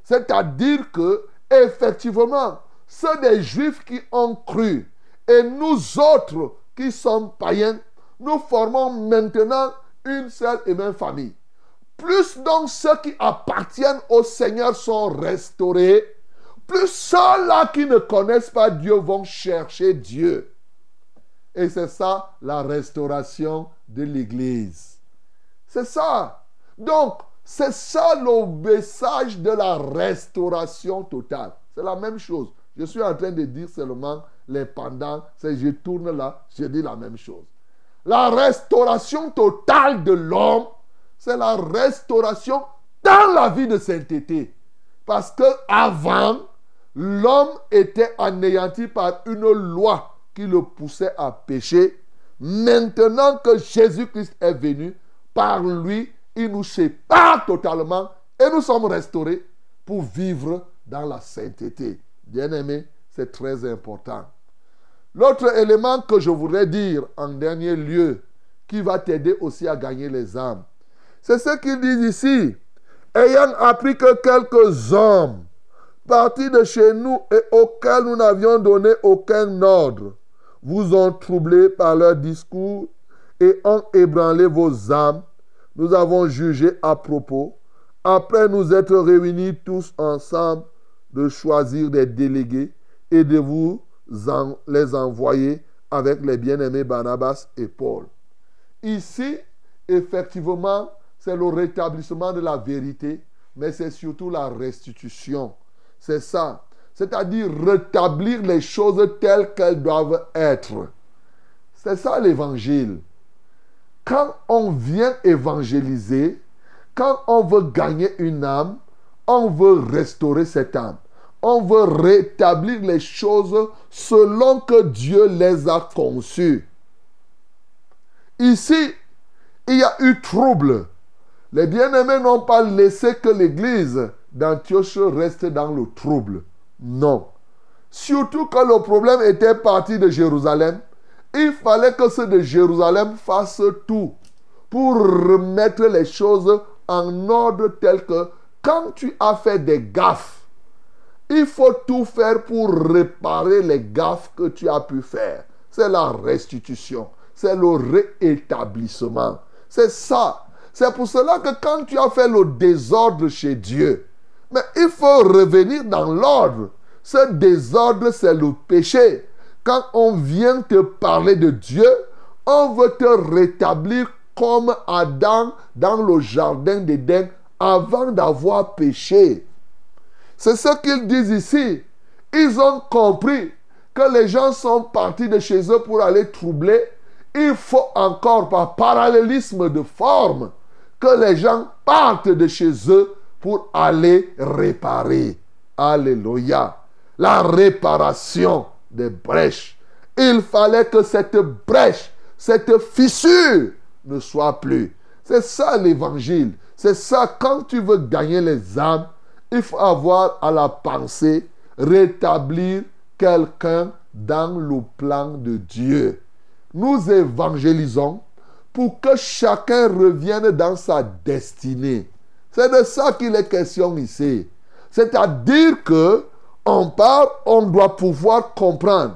C'est-à-dire que, effectivement, ceux des Juifs qui ont cru et nous autres qui sommes païens, nous formons maintenant une seule et même famille. plus donc ceux qui appartiennent au Seigneur sont restaurés, plus ceux-là qui ne connaissent pas Dieu vont chercher Dieu. Et c'est ça la restauration de l'Église. C'est ça. Donc, c'est ça le message de la restauration totale. C'est la même chose. Je suis en train de dire seulement les pendants. C'est je tourne là, je dis la même chose. La restauration totale de l'homme, c'est la restauration dans la vie de sainteté. Parce que avant, l'homme était anéanti par une loi qui le poussait à pécher. Maintenant que Jésus-Christ est venu, par lui, il nous sépare totalement et nous sommes restaurés pour vivre dans la sainteté. Bien-aimé, c'est très important. L'autre élément que je voudrais dire en dernier lieu, qui va t'aider aussi à gagner les âmes, c'est ce qu'il dit ici. Ayant appris que quelques hommes partis de chez nous et auxquels nous n'avions donné aucun ordre, vous ont troublé par leur discours et ont ébranlé vos âmes, nous avons jugé à propos, après nous être réunis tous ensemble, de choisir des délégués et de vous les envoyer avec les bien-aimés Barnabas et Paul. Ici, effectivement, c'est le rétablissement de la vérité, mais c'est surtout la restitution. C'est ça. C'est-à-dire rétablir les choses telles qu'elles doivent être. C'est ça l'évangile. Quand on vient évangéliser, quand on veut gagner une âme, on veut restaurer cette âme. On veut rétablir les choses selon que Dieu les a conçues. Ici, il y a eu trouble. Les bien-aimés n'ont pas laissé que l'église d'Antioche reste dans le trouble. Non. Surtout que le problème était parti de Jérusalem. Il fallait que ceux de Jérusalem fassent tout pour remettre les choses en ordre tel que quand tu as fait des gaffes, il faut tout faire pour réparer les gaffes que tu as pu faire. C'est la restitution. C'est le réétablissement. C'est ça. C'est pour cela que quand tu as fait le désordre chez Dieu, mais il faut revenir dans l'ordre. Ce désordre, c'est le péché. Quand on vient te parler de Dieu, on veut te rétablir comme Adam dans le jardin d'Éden avant d'avoir péché. C'est ce qu'ils disent ici. Ils ont compris que les gens sont partis de chez eux pour aller troubler. Il faut encore, par parallélisme de forme, que les gens partent de chez eux pour aller réparer. Alléluia. La réparation des brèches. Il fallait que cette brèche, cette fissure ne soit plus. C'est ça l'évangile. C'est ça, quand tu veux gagner les âmes, il faut avoir à la pensée rétablir quelqu'un dans le plan de Dieu. Nous évangélisons pour que chacun revienne dans sa destinée. C'est de ça qu'il est question ici. C'est-à-dire que on parle, on doit pouvoir comprendre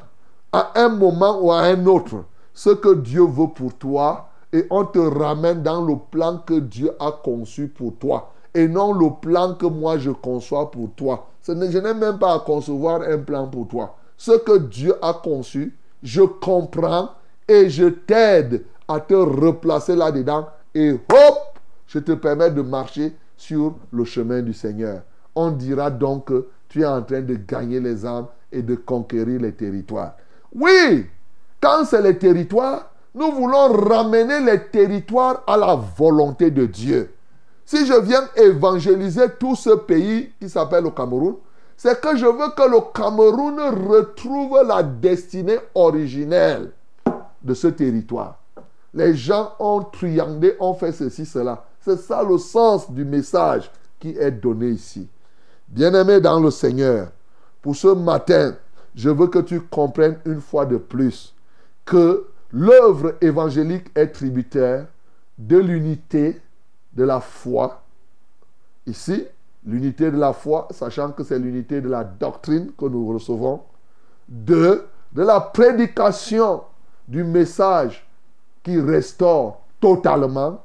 à un moment ou à un autre ce que Dieu veut pour toi et on te ramène dans le plan que Dieu a conçu pour toi et non le plan que moi je conçois pour toi. je n'ai même pas à concevoir un plan pour toi. Ce que Dieu a conçu, je comprends et je t'aide à te replacer là-dedans et hop, je te permets de marcher sur le chemin du Seigneur. On dira donc que tu es en train de gagner les âmes et de conquérir les territoires. Oui, quand c'est les territoires, nous voulons ramener les territoires à la volonté de Dieu. Si je viens évangéliser tout ce pays qui s'appelle le Cameroun, c'est que je veux que le Cameroun retrouve la destinée originelle de ce territoire. Les gens ont triandé, ont fait ceci, cela. C'est ça le sens du message qui est donné ici. Bien-aimé dans le Seigneur, pour ce matin, je veux que tu comprennes une fois de plus que l'œuvre évangélique est tributaire de l'unité de la foi. Ici, l'unité de la foi, sachant que c'est l'unité de la doctrine que nous recevons. De la prédication du message qui restaure totalement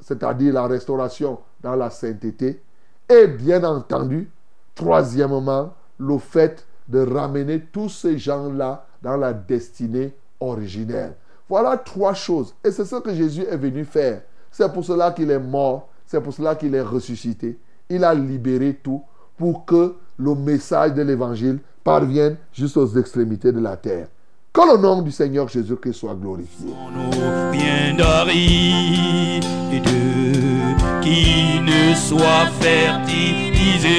c'est-à-dire la restauration dans la sainteté. Et bien entendu, troisièmement, le fait de ramener tous ces gens-là dans la destinée originelle. Voilà trois choses. Et c'est ce que Jésus est venu faire. C'est pour cela qu'il est mort. C'est pour cela qu'il est ressuscité. Il a libéré tout pour que le message de l'évangile parvienne jusqu'aux extrémités de la terre. Que le nom du Seigneur Jésus-Christ soit glorifié. qui ne soit fertilisé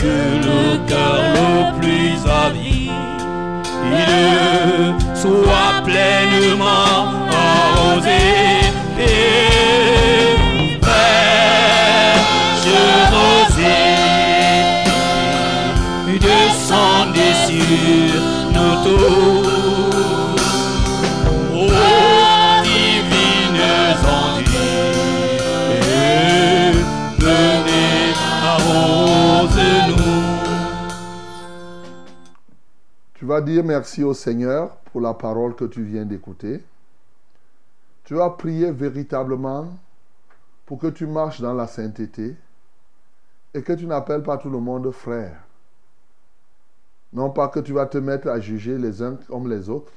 que le cœur le plus avide soit pleinement Tu vas dire merci au Seigneur pour la parole que tu viens d'écouter. Tu vas prier véritablement pour que tu marches dans la sainteté et que tu n'appelles pas tout le monde frère. Non pas que tu vas te mettre à juger les uns comme les autres,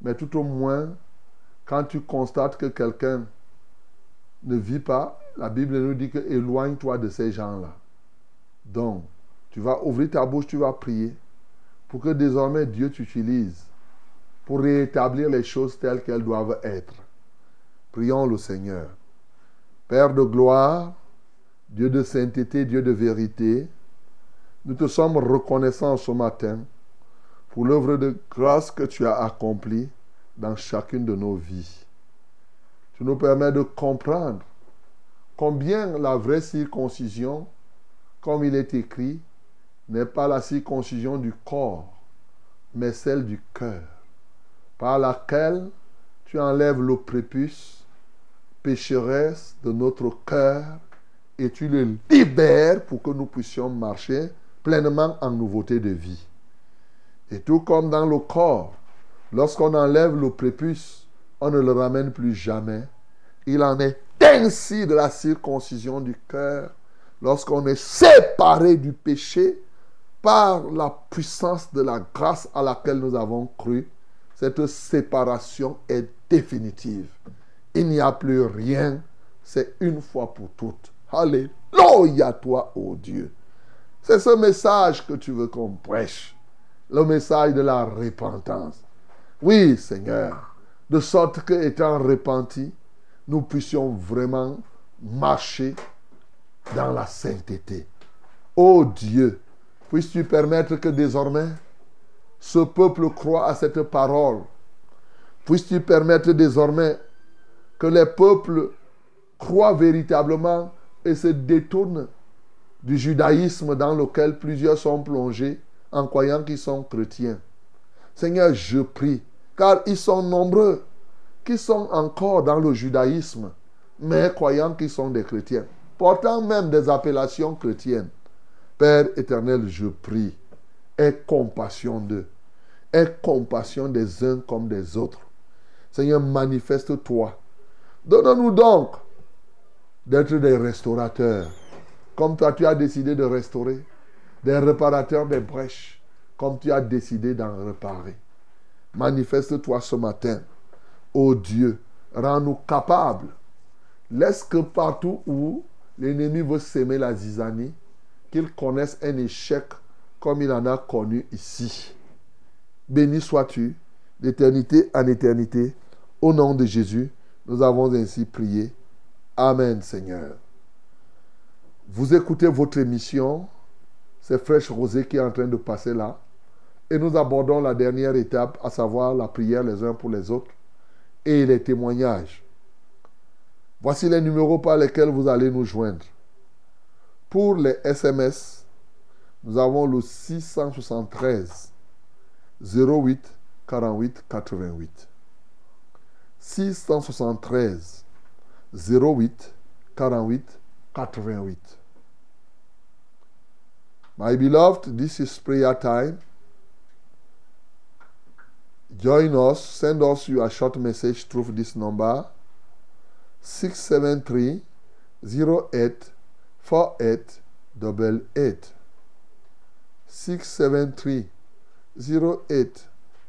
mais tout au moins, quand tu constates que quelqu'un ne vit pas, la Bible nous dit que éloigne-toi de ces gens-là. Donc, tu vas ouvrir ta bouche, tu vas prier pour que désormais Dieu t'utilise pour rétablir les choses telles qu'elles doivent être. Prions le Seigneur. Père de gloire, Dieu de sainteté, Dieu de vérité, nous te sommes reconnaissants ce matin pour l'œuvre de grâce que tu as accomplie dans chacune de nos vies. Tu nous permets de comprendre combien la vraie circoncision, comme il est écrit, n'est pas la circoncision du corps, mais celle du cœur, par laquelle tu enlèves le prépuce pécheresse de notre cœur et tu le libères pour que nous puissions marcher pleinement en nouveauté de vie. Et tout comme dans le corps, lorsqu'on enlève le prépuce, on ne le ramène plus jamais. Il en est ainsi de la circoncision du cœur lorsqu'on est séparé du péché par la puissance de la grâce à laquelle nous avons cru. Cette séparation est définitive. Il n'y a plus rien. C'est une fois pour toutes. Alléluia toi, ô Dieu. C'est ce message que tu veux qu'on prêche. Le message de la repentance. Oui, Seigneur. De sorte que, étant repentis, nous puissions vraiment marcher dans la sainteté. Ô Dieu, puisses-tu permettre que désormais ce peuple croit à cette parole? Puisses-tu permettre désormais que les peuples croient véritablement et se détournent du judaïsme dans lequel plusieurs sont plongés en croyant qu'ils sont chrétiens. Seigneur, je prie, car ils sont nombreux qui sont encore dans le judaïsme, mais croyant qu'ils sont des chrétiens, portant même des appellations chrétiennes. Père éternel, je prie, aie compassion d'eux, aie compassion des uns comme des autres. Seigneur, manifeste-toi. Donne-nous donc d'être des restaurateurs, comme toi tu as décidé de restaurer, des réparateurs des brèches, comme tu as décidé d'en réparer. Manifeste-toi ce matin. Ô Dieu, rends-nous capables. Laisse que partout où l'ennemi veut s'aimer la zizanie, qu'il connaisse un échec comme il en a connu ici. Béni sois-tu d'éternité en éternité. Au nom de Jésus, nous avons ainsi prié. Amen, Seigneur. Vous écoutez votre émission. C'est Fraîche Rosée qui est en train de passer là. Et nous abordons la dernière étape, à savoir la prière les uns pour les autres et les témoignages. Voici les numéros par lesquels vous allez nous joindre. Pour les SMS, nous avons le 673 08 48 88. 673 08 48 88. My beloved, this is prayer time. join us. Send us your short message through this number 673 08 48 88. 673 08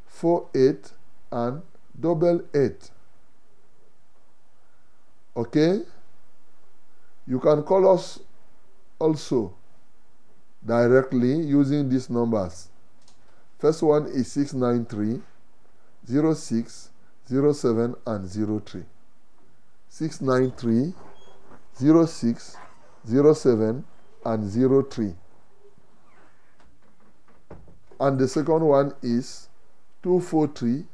48 and double eight. Okay? You can call us also directly using these numbers. First one is 693 06 07 and 03. 693 06 07 and 03. And the second one is 243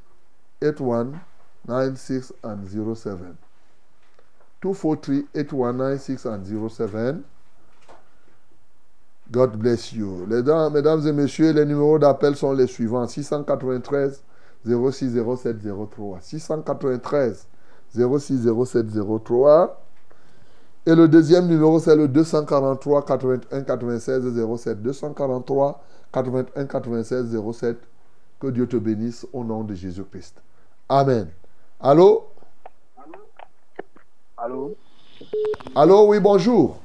81 96 and 07. 243 81 96 and 07. God bless you. Mesdames et messieurs, les numéros d'appel sont les suivants 693 06 07 03. 693 06 07 03. Et le deuxième numéro, c'est le 243 81 96 07. 243 81 96 07. Que Dieu te bénisse au nom de Jésus-Christ. Amen. Allô? Allô? Allô, oui, bonjour.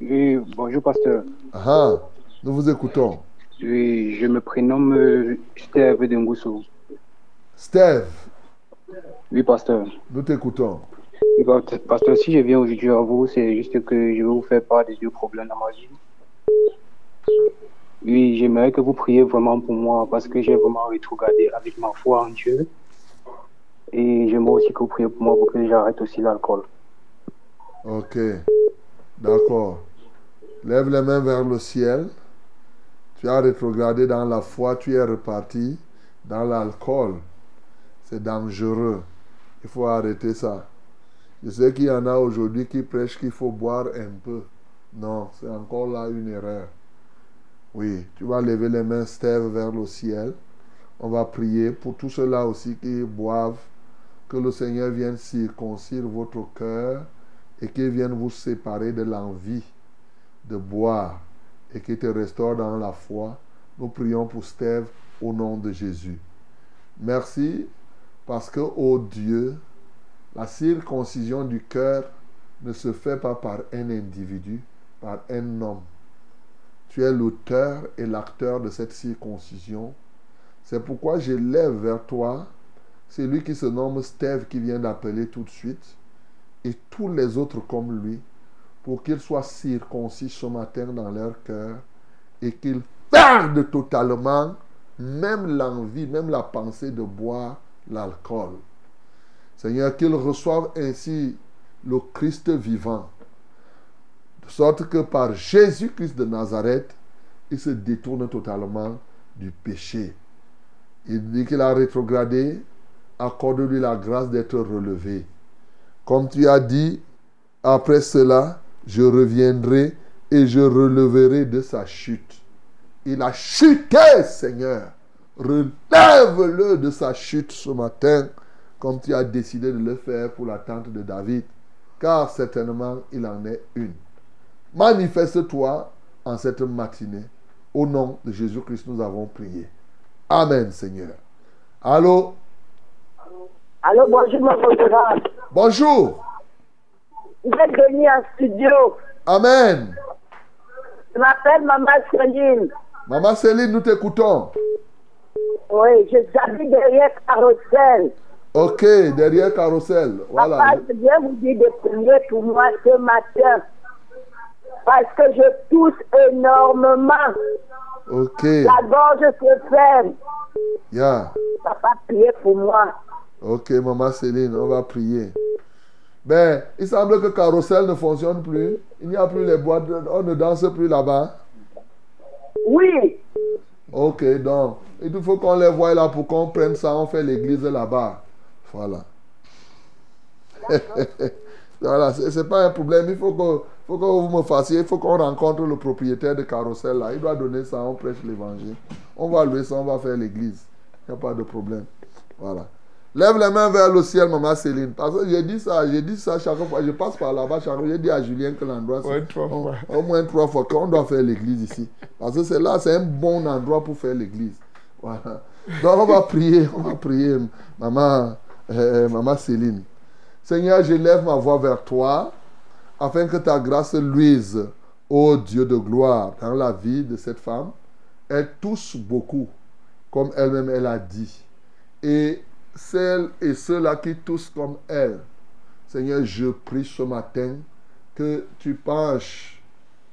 Oui, bonjour pasteur. Ah, nous vous écoutons. Oui, je me prénomme euh, Steve Dengoussou. Steve, Oui, pasteur. nous t'écoutons. Oui, pasteur, si je viens aujourd'hui à vous, c'est juste que je vais vous faire part des deux problèmes dans ma vie. Oui, j'aimerais que vous priez vraiment pour moi parce que j'ai vraiment rétrogradé avec ma foi en Dieu. Et j'aimerais aussi que vous priez pour moi pour que j'arrête aussi l'alcool. Ok, d'accord. Lève les mains vers le ciel. Tu as rétrogradé dans la foi, tu es reparti dans l'alcool. C'est dangereux. Il faut arrêter ça. Je sais qu'il y en a aujourd'hui qui prêchent qu'il faut boire un peu. Non, c'est encore là une erreur. Oui, tu vas lever les mains, Steve, vers le ciel. On va prier pour tous ceux-là aussi qui boivent. Que le Seigneur vienne circoncire votre cœur et qu'il vienne vous séparer de l'envie de boire et qu'il te restaure dans la foi. Nous prions pour Steve au nom de Jésus. Merci parce que, ô Dieu, la circoncision du cœur ne se fait pas par un individu, par un homme. Tu es l'auteur et l'acteur de cette circoncision. C'est pourquoi je lève vers toi celui qui se nomme Steve qui vient d'appeler tout de suite et tous les autres comme lui pour qu'ils soient circoncis ce matin dans leur cœur et qu'ils perdent totalement même l'envie, même la pensée de boire l'alcool. Seigneur, qu'ils reçoivent ainsi le Christ vivant, de sorte que par Jésus-Christ de Nazareth, ils se détournent totalement du péché. Il dit qu'il a rétrogradé, accorde-lui la grâce d'être relevé. Comme tu as dit, après cela, je reviendrai et je releverai de sa chute. Il a chuté, Seigneur. Relève-le de sa chute ce matin, comme tu as décidé de le faire pour la tente de David, car certainement il en est une. Manifeste-toi en cette matinée. Au nom de Jésus-Christ, nous avons prié. Amen, Seigneur. Allô? Allô, bonjour, mon frère. Bonjour. Vous êtes venu en studio. Amen. Je m'appelle Maman Céline. Maman Céline, nous t'écoutons. Oui, je j'habite derrière Carrousel. Ok, derrière Carrousel. Voilà. Papa, je viens vous dire de prier pour moi ce matin. Parce que je tousse énormément. Ok. La gorge se ferme. Yeah. Papa, priez pour moi. Ok, maman Céline, on va prier. Ben, il semble que Carrousel ne fonctionne plus. Il n'y a plus les boîtes. On ne danse plus là-bas. Oui. Ok, donc, il faut qu'on les voie là pour qu'on prenne ça. On fait l'église là-bas. Voilà. voilà, c'est c'est pas un problème. Il faut que, faut que vous me fassiez. Il faut qu'on rencontre le propriétaire de Carrousel là. Il doit donner ça. On prêche l'évangile. On va louer ça. On va faire l'église. Il n'y a pas de problème. Voilà. Lève les mains vers le ciel, maman Céline. Parce que j'ai dit ça, j'ai dit ça chaque fois. Je passe par là-bas chaque fois. J'ai dit à Julien que l'endroit, c'est- au- moins trois fois, qu'on doit faire l'église ici. Parce que c'est là, c'est un bon endroit pour faire l'église. Voilà. Donc on va prier, on va prier, maman, euh, maman Céline. Seigneur, j'élève ma voix vers toi afin que ta grâce luise, ô Dieu de gloire, dans la vie de cette femme. Elle touche beaucoup, comme elle-même elle a dit. Et celles et ceux-là qui touchent comme elle, Seigneur, je prie ce matin que tu penches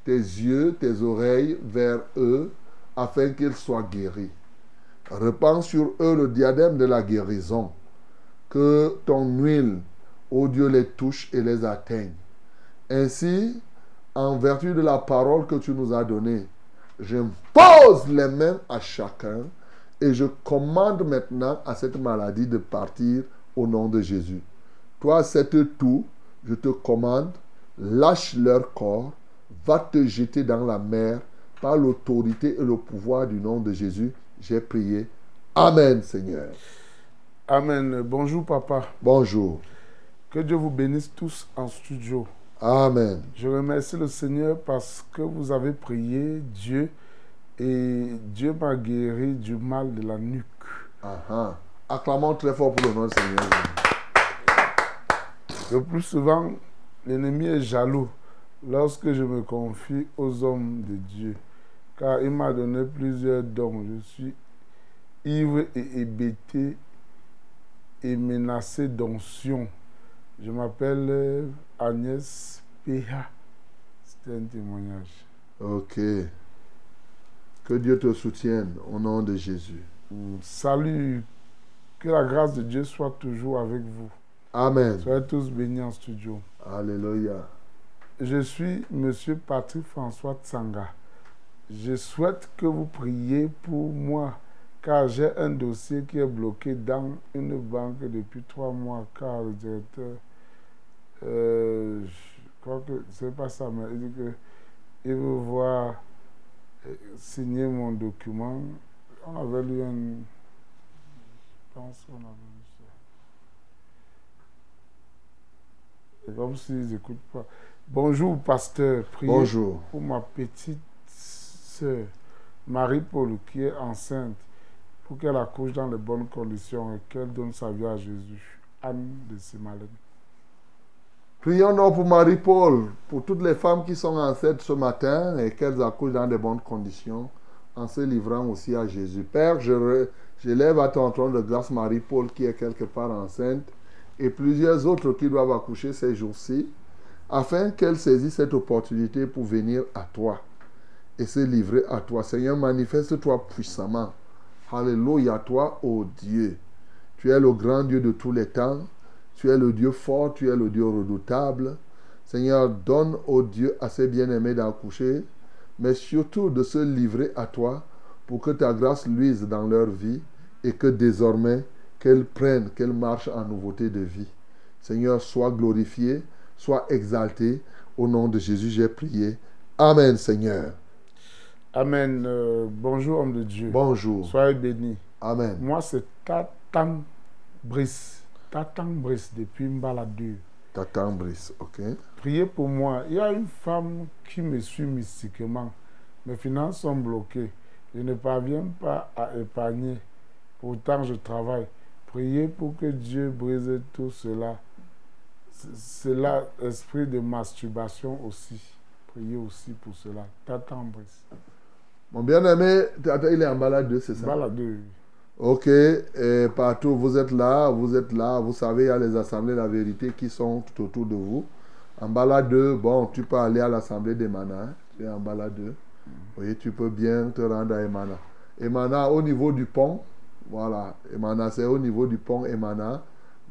tes yeux, tes oreilles vers eux afin qu'ils soient guéris. Repends sur eux le diadème de la guérison. Que ton huile, ô Dieu, les touche et les atteigne. Ainsi, en vertu de la parole que tu nous as donnée, j'impose les mains à chacun et je commande maintenant à cette maladie de partir au nom de Jésus. Toi, cette toux, je te commande, lâche leur corps, va te jeter dans la mer par l'autorité et le pouvoir du nom de Jésus. J'ai prié. Amen, Seigneur. Amen. Bonjour, papa. Bonjour. Que Dieu vous bénisse tous en studio. Amen. Je remercie le Seigneur parce que vous avez prié Dieu et Dieu m'a guéri du mal de la nuque. Ah. Acclamons très fort pour le nom du Seigneur. Le plus souvent, l'ennemi est jaloux lorsque je me confie aux hommes de Dieu, car il m'a donné plusieurs dons. Je suis ivre et hébété et menacé d'onction. Je m'appelle Agnès Péha. C'était un témoignage. Ok. Que Dieu te soutienne au nom de Jésus. Salut. Que la grâce de Dieu soit toujours avec vous. Amen. Soyez tous bénis en studio. Alléluia. Je suis Monsieur Patrick François Tsanga. Je souhaite que vous priez pour moi car j'ai un dossier qui est bloqué dans une banque depuis trois mois car le directeur, euh, je crois que c'est pas ça, mais il dit que il veut voir signer mon document. On avait lu un. Je pense qu'on avait lu ça. C'est comme s'ils n'écoutent pas. Bonjour, pasteur. Priez Bonjour. pour ma petite sœur, Marie-Paul, qui est enceinte, pour qu'elle accouche dans les bonnes conditions et qu'elle donne sa vie à Jésus. Anne de Simalène. Prions donc pour Marie-Paul, pour toutes les femmes qui sont enceintes ce matin et qu'elles accouchent dans de bonnes conditions en se livrant aussi à Jésus. Père, je j'élève à ton trône de grâce Marie-Paul qui est quelque part enceinte et plusieurs autres qui doivent accoucher ces jours-ci afin qu'elles saisissent cette opportunité pour venir à toi et se livrer à toi. Seigneur, manifeste-toi puissamment. Alléluia toi, ô Dieu. Tu es le grand Dieu de tous les temps. Tu es le Dieu fort, tu es le Dieu redoutable. Seigneur, donne au Dieu à ses bien-aimés d'accoucher, mais surtout de se livrer à toi pour que ta grâce luise dans leur vie et que désormais qu'elles prennent, qu'elles marchent en nouveauté de vie. Seigneur, sois glorifié, sois exalté. Au nom de Jésus, j'ai prié. Amen, Seigneur. Amen. Euh, bonjour, homme de Dieu. Bonjour. Soyez bénis. Amen. Moi, c'est Tatan Brice. Tatan Brice depuis Mbaladure. Tatan Brice, ok. Priez pour moi. Il y a une femme qui me suit mystiquement. Mes finances sont bloquées. Je ne parviens pas à épargner. Pourtant, je travaille. Priez pour que Dieu brise tout cela. C- C'est là esprit de masturbation aussi. Priez aussi pour cela. Tatan Brice. Mon bien-aimé, il est en balade, c'est ça? Ok, et partout, vous êtes là, vous êtes là, vous savez, il y a les assemblées de la vérité qui sont tout autour de vous. En balade, bon, tu peux aller à l'assemblée d'Emana, hein, tu es en balade. Oui, tu peux bien te rendre à Emana. Emana, au niveau du pont, voilà, Emana, c'est au niveau du pont Emana.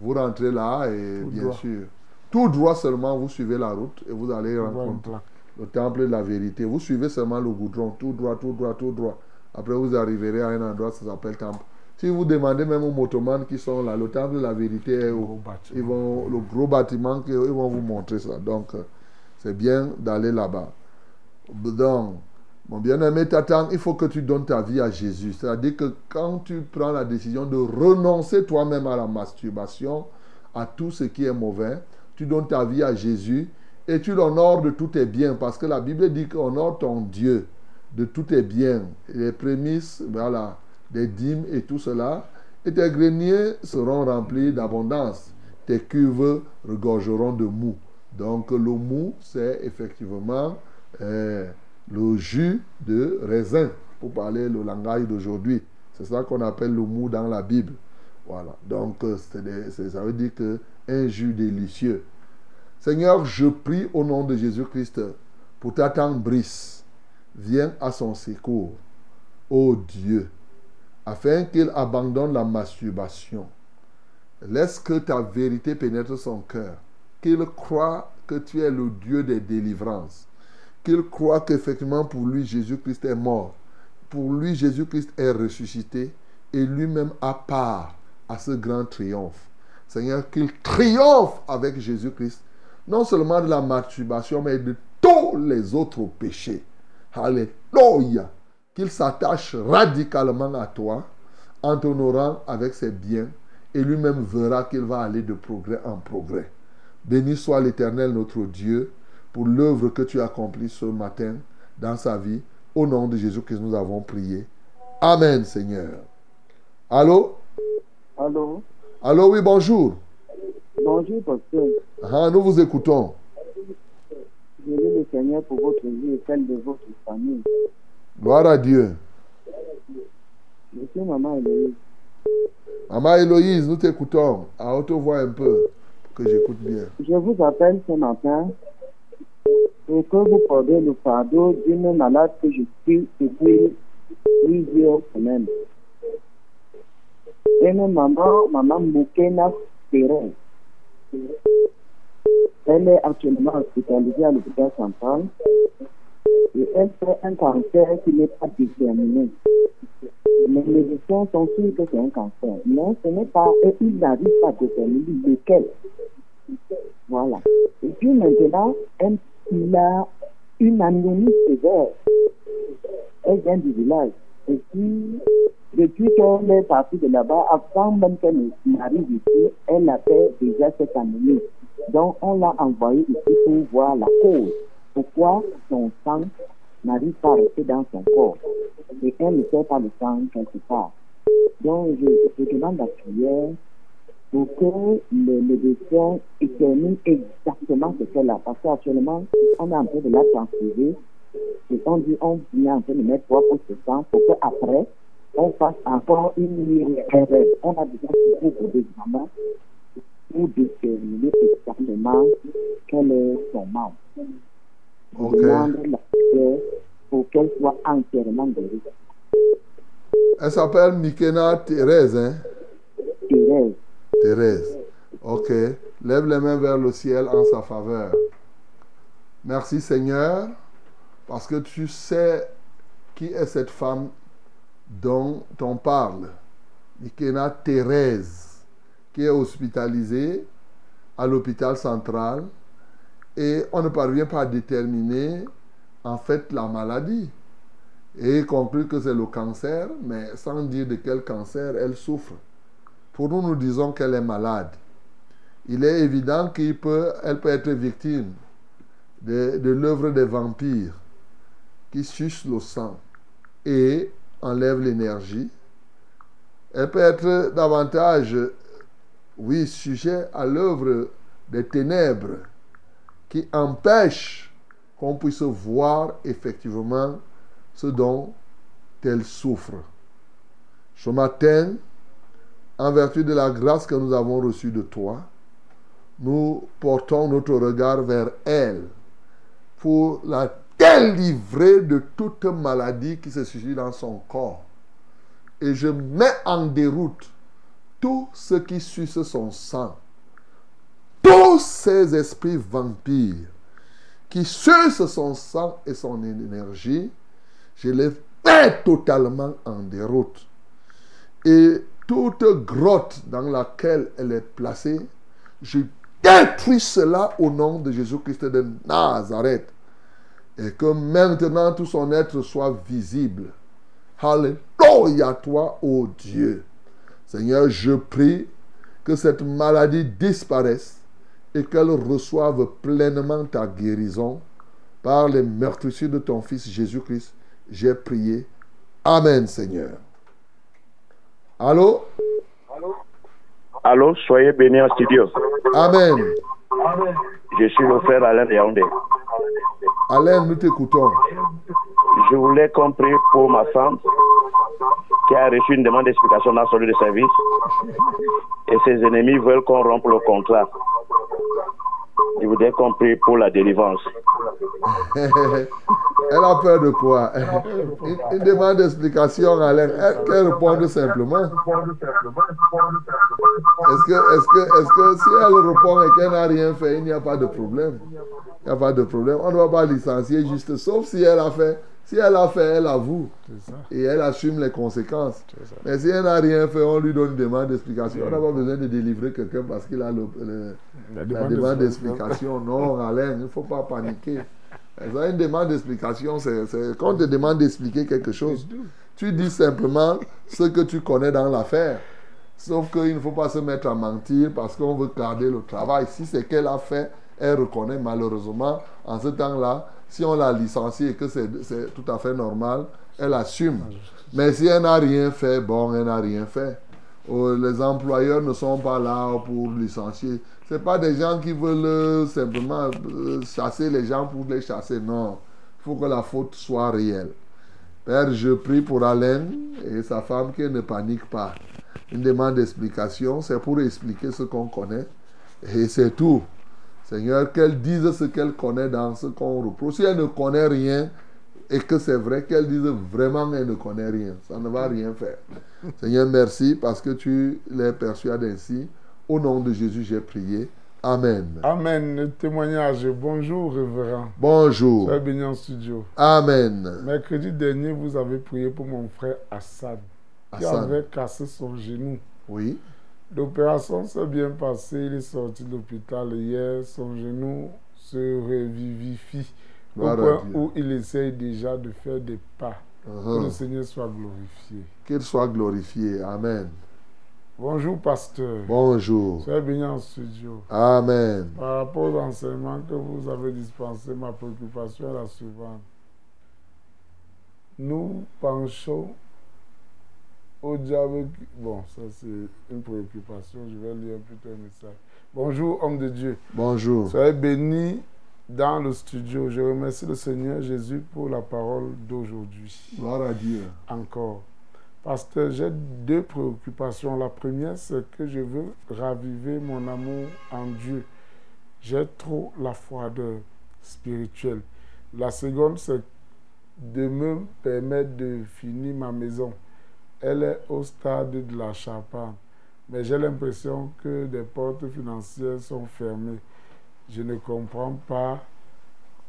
Vous rentrez là et Tout bien droit. sûr, tout droit seulement, vous suivez la route et vous allez rencontrer le temple de la vérité. Vous suivez seulement le goudron, tout droit, tout droit, tout droit. Après, vous arriverez à un endroit, ça s'appelle temple. Si vous demandez même aux motomanes qui sont là, le temple de la vérité est au, bâtiment. ils vont, le gros bâtiment, ils vont vous montrer ça. Donc, euh, c'est bien d'aller là-bas. Donc, mon bien-aimé Tatan, il faut que tu donnes ta vie à Jésus. C'est-à-dire que quand tu prends la décision de renoncer toi-même à la masturbation, à tout ce qui est mauvais, tu donnes ta vie à Jésus et tu l'honores de tous tes biens. Parce que la Bible dit qu'honore ton Dieu de tous tes biens. Les prémices, voilà, des dîmes et tout cela, et tes greniers seront remplis d'abondance. Tes cuves regorgeront de mou. Donc le mou, c'est effectivement euh, le jus de raisin, pour parler le langage d'aujourd'hui. C'est ça qu'on appelle le mou dans la Bible. Voilà. Donc euh, ça veut dire que un jus délicieux. Seigneur, je prie au nom de Jésus-Christ pour t'attendre, Brice. Viens à son secours, ô Dieu, afin qu'il abandonne la masturbation. Laisse que ta vérité pénètre son cœur. Qu'il croit que tu es le Dieu des délivrances. Qu'il croit qu'effectivement pour lui Jésus-Christ est mort. Pour lui Jésus-Christ est ressuscité et lui-même a part à ce grand triomphe. Seigneur, qu'il triomphe avec Jésus-Christ, non seulement de la masturbation, mais de tous les autres péchés. Alléluia. Qu'il s'attache radicalement à toi en t'honorant avec ses biens et lui-même verra qu'il va aller de progrès en progrès. Béni soit l'Éternel notre Dieu pour l'œuvre que tu as accomplie ce matin dans sa vie. Au nom de Jésus que nous avons prié. Amen Seigneur. Allô? Allô? Allô, oui, bonjour. Bonjour, pasteur. Ah, nous vous écoutons. Je loue le Seigneur pour votre vie et celle de votre famille. Gloire à Dieu. Suis maman Eloïse. Maman Héloïse, nous t'écoutons. À haute voix un peu, pour que j'écoute bien. Je vous appelle ce matin pour que vous portez le fardeau d'une malade que je suis depuis plusieurs semaines. Une maman, maman Moukena Perrin. Elle est actuellement hospitalisée à l'hôpital central et elle fait un cancer qui n'est pas déterminé. Les médecins sont sûrs que c'est un cancer, mais ce n'est pas, et ils n'arrivent pas à déterminer lequel. Voilà. Et puis maintenant, elle, il a une anémie sévère. Elle vient du village. Et puis, depuis qu'elle est partie de là-bas, avant même qu'elle n'arrive ici, elle avait déjà cette anémie. Donc, on l'a envoyée ici pour voir la cause. Pourquoi son sang n'arrive pas à rester dans son corps. Et elle ne sait pas le sang quelque part. Donc, je, je demande la prière pour que le médecin détermine exactement ce qu'elle a. Parce qu'actuellement, on est en train de la transférer. Et on dit, on est en train de mettre trois poches de sang pour qu'après, on fasse encore une IRM. On a besoin de beaucoup d'examens pour déterminer exactement quel est son membre. Demande la prière pour qu'elle soit entièrement guérie. Elle s'appelle Mikena Thérèse, hein? Thérèse. Thérèse. Ok. Lève les mains vers le ciel en sa faveur. Merci Seigneur, parce que tu sais qui est cette femme dont on parle. Mikena Thérèse, qui est hospitalisée à l'hôpital central et on ne parvient pas à déterminer en fait la maladie. Et conclut que c'est le cancer, mais sans dire de quel cancer elle souffre. Pour nous, nous disons qu'elle est malade. Il est évident qu'elle peut, peut être victime de, de l'œuvre des vampires qui sucent le sang et enlèvent l'énergie. Elle peut être davantage, oui, sujet à l'œuvre des ténèbres qui empêchent qu'on puisse voir effectivement ce dont elle souffre. Ce matin, en vertu de la grâce que nous avons reçue de toi, nous portons notre regard vers elle pour la délivrer de toute maladie qui se situe dans son corps. Et je mets en déroute tout ce qui suce son sang, tous ces esprits vampires qui sucent son sang et son énergie, je les mets totalement en déroute. Et toute grotte dans laquelle elle est placée, je détruis cela au nom de Jésus-Christ de Nazareth. Et que maintenant tout son être soit visible. Alléluia toi, ô Dieu. Seigneur, je prie que cette maladie disparaisse et qu'elle reçoive pleinement ta guérison par les meurtrissures de ton Fils Jésus-Christ. J'ai prié. Amen, Seigneur. Allô? Allô, soyez bénis en studio. Amen. Je suis le frère Alain de Yaoundé. Alain, nous t'écoutons. Je voulais qu'on prie pour ma femme qui a reçu une demande d'explication dans lieu de service et ses ennemis veulent qu'on rompe le contrat. Je voudrais qu'on prie pour la délivrance. Elle a peur de quoi? Une demande d'explication, Alain. Elle- Qu'elle réponde simplement. Est-ce que, est-ce que, est-ce que si elle répond et qu'elle n'a rien fait, il n'y a pas de problème Il n'y a pas de problème. On ne va pas licencier juste, sauf si elle a fait. Si elle a fait, elle avoue. Et elle assume les conséquences. Mais si elle n'a rien fait, on lui donne une demande d'explication. On n'a pas besoin de délivrer quelqu'un parce qu'il a le- le- La la demande d'explication. Non, Alain, il ne faut pas paniquer. Ça, une demande d'explication, c'est- quand on te demande d'expliquer quelque chose, tu dis simplement ce que tu connais dans l'affaire. Sauf qu'il ne faut pas se mettre à mentir parce qu'on veut garder le travail. Si c'est qu'elle a fait, elle reconnaît malheureusement. En ce temps-là, si on l'a licenciée et que c'est tout à fait normal, elle assume. Mais si elle n'a rien fait, bon, elle n'a rien fait. Oh, les employeurs ne sont pas là pour licencier. Ce pas des gens qui veulent euh, simplement euh, chasser les gens pour les chasser. Non. Il faut que la faute soit réelle. Père, je prie pour Alain et sa femme qu'elle ne panique pas. Une demande d'explication, c'est pour expliquer ce qu'on connaît. Et c'est tout. Seigneur, qu'elle dise ce qu'elle connaît dans ce qu'on reproche. Si elle ne connaît rien et que c'est vrai, qu'elle dise vraiment qu'elle ne connaît rien. Ça ne va rien faire. Seigneur, merci parce que tu les persuades ainsi. Au nom de Jésus, j'ai prié. Amen. Amen. Le témoignage. Bonjour, révérend. Bonjour. Béni en studio. Amen. Mercredi dernier, vous avez prié pour mon frère Hassan, qui avait cassé son genou. Oui. L'opération s'est bien passée. Il est sorti de l'hôpital hier. Son genou se revivifie au point où il essaye déjà de faire des pas. Que Uh-huh. le Seigneur soit glorifié. Qu'il soit glorifié. Amen. Bonjour, pasteur. Bonjour. Soyez béni en studio. Amen. Par rapport aux enseignements que vous avez dispensés, ma préoccupation est la suivante. Nous penchons au diable. Bon, ça c'est une préoccupation. Je vais lire plutôt un message. Bonjour, homme de Dieu. Bonjour. Soyez bénis dans le studio. Je remercie le Seigneur Jésus pour la parole d'aujourd'hui. Gloire à Dieu. Encore. Pasteur, j'ai deux préoccupations. La première, c'est que je veux raviver mon amour en Dieu. J'ai trop la froideur spirituelle. La seconde, c'est de me permettre de finir ma maison. Elle est au stade de la charpente. Mais j'ai l'impression que des portes financières sont fermées. Je ne comprends pas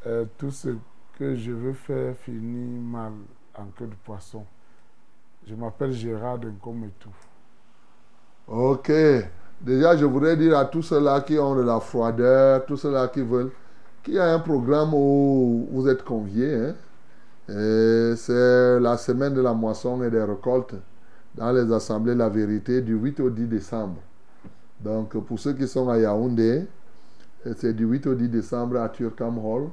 euh, tout ce que je veux faire finir mal en queue de poisson. Je m'appelle Gérard Dencom et tout. Ok. Déjà, je voudrais dire à tous ceux-là qui ont de la froideur, tous ceux-là qui veulent, qu'il y a un programme où vous êtes conviés. hein. C'est la semaine de la moisson et des récoltes dans les assemblées La Vérité du 8 au 10 décembre. Donc, pour ceux qui sont à Yaoundé, c'est du 8 au 10 décembre à Turkam Hall.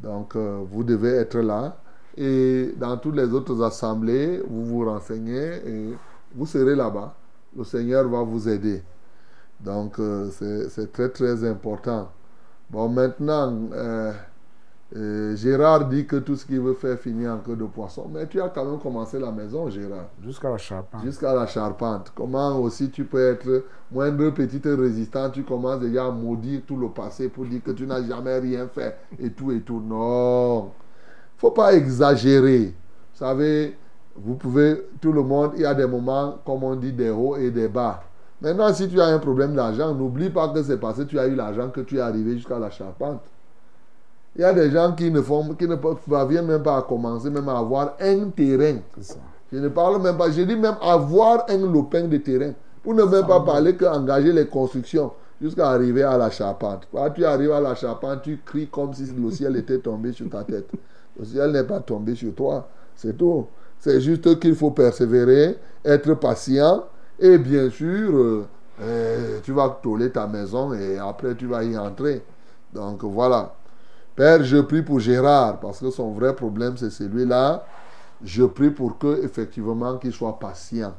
Donc, euh, vous devez être là. Et dans toutes les autres assemblées, vous vous renseignez et vous serez là-bas. Le Seigneur va vous aider. Donc, euh, c'est très, très important. Bon, maintenant, euh, euh, Gérard dit que tout ce qu'il veut faire finit en queue de poisson. Mais tu as quand même commencé la maison, Gérard. Jusqu'à la charpente. Jusqu'à la charpente. Comment aussi tu peux être moindre petite résistant, tu commences déjà à maudire tout le passé pour dire que tu n'as jamais rien fait et tout et tout. Non. faut pas exagérer. Vous savez, vous pouvez, tout le monde, il y a des moments, comme on dit, des hauts et des bas. Maintenant, si tu as un problème d'argent, n'oublie pas que c'est parce que tu as eu l'argent que tu es arrivé jusqu'à la charpente. Il y a des gens qui ne font, qui ne parviennent même pas à commencer, même à avoir un terrain. Je ne parle même pas, je dis même avoir un lopin de terrain. Pour ne même pas parler qu'engager les constructions jusqu'à arriver à la charpente. Quand tu arrives à la charpente, tu cries comme si le ciel était tombé sur ta tête. Le ciel n'est pas tombé sur toi. C'est tout. C'est juste qu'il faut persévérer, être patient et bien sûr, euh, euh, tu vas toller ta maison et après tu vas y entrer. Donc voilà. Père, je prie pour Gérard parce que son vrai problème c'est celui-là. Je prie pour que effectivement qu'il soit patient.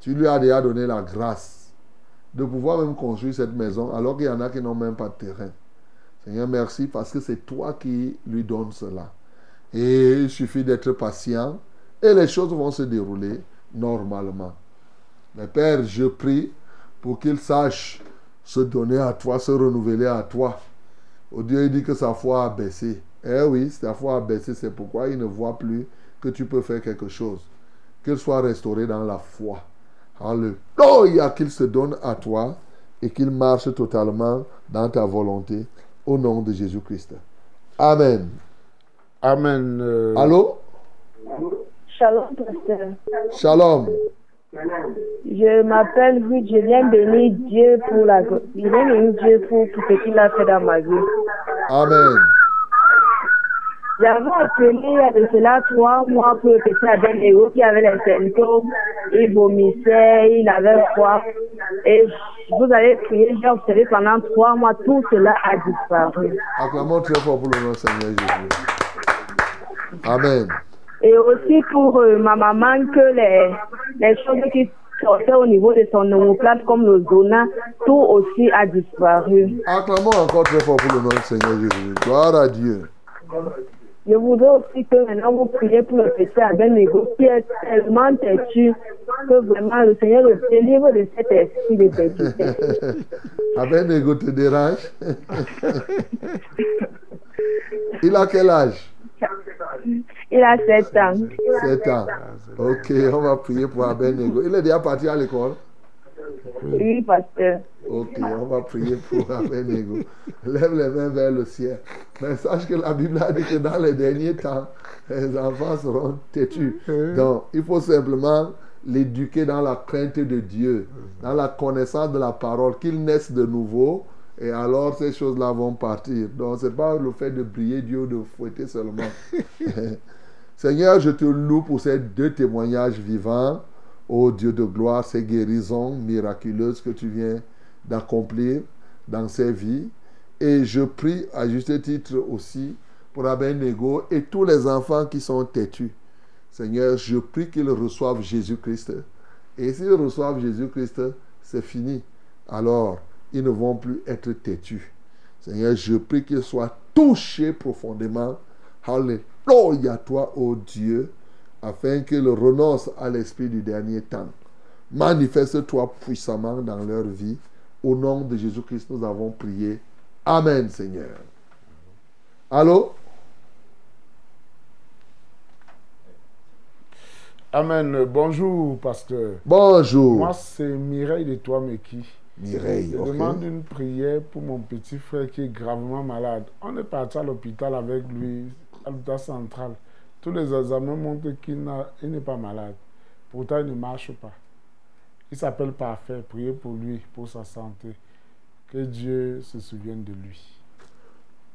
Tu lui as déjà donné la grâce de pouvoir même construire cette maison alors qu'il y en a qui n'ont même pas de terrain. Seigneur, merci parce que c'est toi qui lui donnes cela. Et il suffit d'être patient et les choses vont se dérouler normalement. Mais Père, je prie pour qu'il sache se donner à toi, se renouveler à toi. Au Dieu, il dit que sa foi a baissé. Eh oui, sa foi a baissé, c'est pourquoi il ne voit plus que tu peux faire quelque chose. Qu'il soit restauré dans la foi. Alléluia, qu'il se donne à toi et qu'il marche totalement dans ta volonté au nom de Jésus-Christ. Amen. Amen. euh, Allô? Shalom, pasteur. Shalom. Je m'appelle Ruth, je viens bénir Dieu pour la je viens bénir Dieu pour tout ce qu'il a fait dans ma vie. Amen. J'avais appelé a de cela trois mois pour le petit Abel qui avait les symptômes. Il vomissait, il avait froid. Et vous avez prié, j'ai observé pendant trois mois, tout cela a disparu. Acclamons très fort pour le nom Seigneur Jésus. Amen. Et aussi pour euh, ma maman, que les, les choses qui sortaient au niveau de son omoplate, comme le zona, tout aussi a disparu. Acclamons encore très fort pour le nom du Seigneur Jésus. Gloire à Dieu. Je voudrais aussi que maintenant vous priez pour le petit Abednego qui est tellement têtu que vraiment le Seigneur le délivre de cet esprit de têtitude. Abednego te dérange Il a quel âge? Il a 7 ans. 7 ans. Ok, on va prier pour Abednego. Il est déjà parti à l'école Oui, pasteur. Ok, on va prier pour Abednego. Lève les mains vers le ciel. Mais sache que la Bible a dit que dans les derniers temps, les enfants seront têtus. Donc, il faut simplement l'éduquer dans la crainte de Dieu, dans la connaissance de la parole, qu'il naisse de nouveau. Et alors, ces choses-là vont partir. Donc, ce n'est pas le fait de briller Dieu de fouetter seulement. Seigneur, je te loue pour ces deux témoignages vivants. Ô Dieu de gloire, ces guérisons miraculeuses que tu viens d'accomplir dans ces vies. Et je prie à juste titre aussi pour Abednego et tous les enfants qui sont têtus. Seigneur, je prie qu'ils reçoivent Jésus-Christ. Et s'ils reçoivent Jésus-Christ, c'est fini. Alors, ils ne vont plus être têtus. Seigneur, je prie qu'ils soient touchés profondément. Alléluia, toi, ô Dieu, afin qu'ils renoncent à l'esprit du dernier temps. Manifeste-toi puissamment dans leur vie. Au nom de Jésus-Christ, nous avons prié. Amen, Seigneur. Allô? Amen. Bonjour, pasteur. Bonjour. Moi, c'est Mireille de Toi-Meki. Mireille, Je demande une prière pour mon petit frère qui est gravement malade. On est parti à l'hôpital avec lui, à l'hôpital central. Tous les examens montrent qu'il n'est pas malade. Pourtant, il ne marche pas. Il s'appelle Parfait. Priez pour lui, pour sa santé. Que Dieu se souvienne de lui.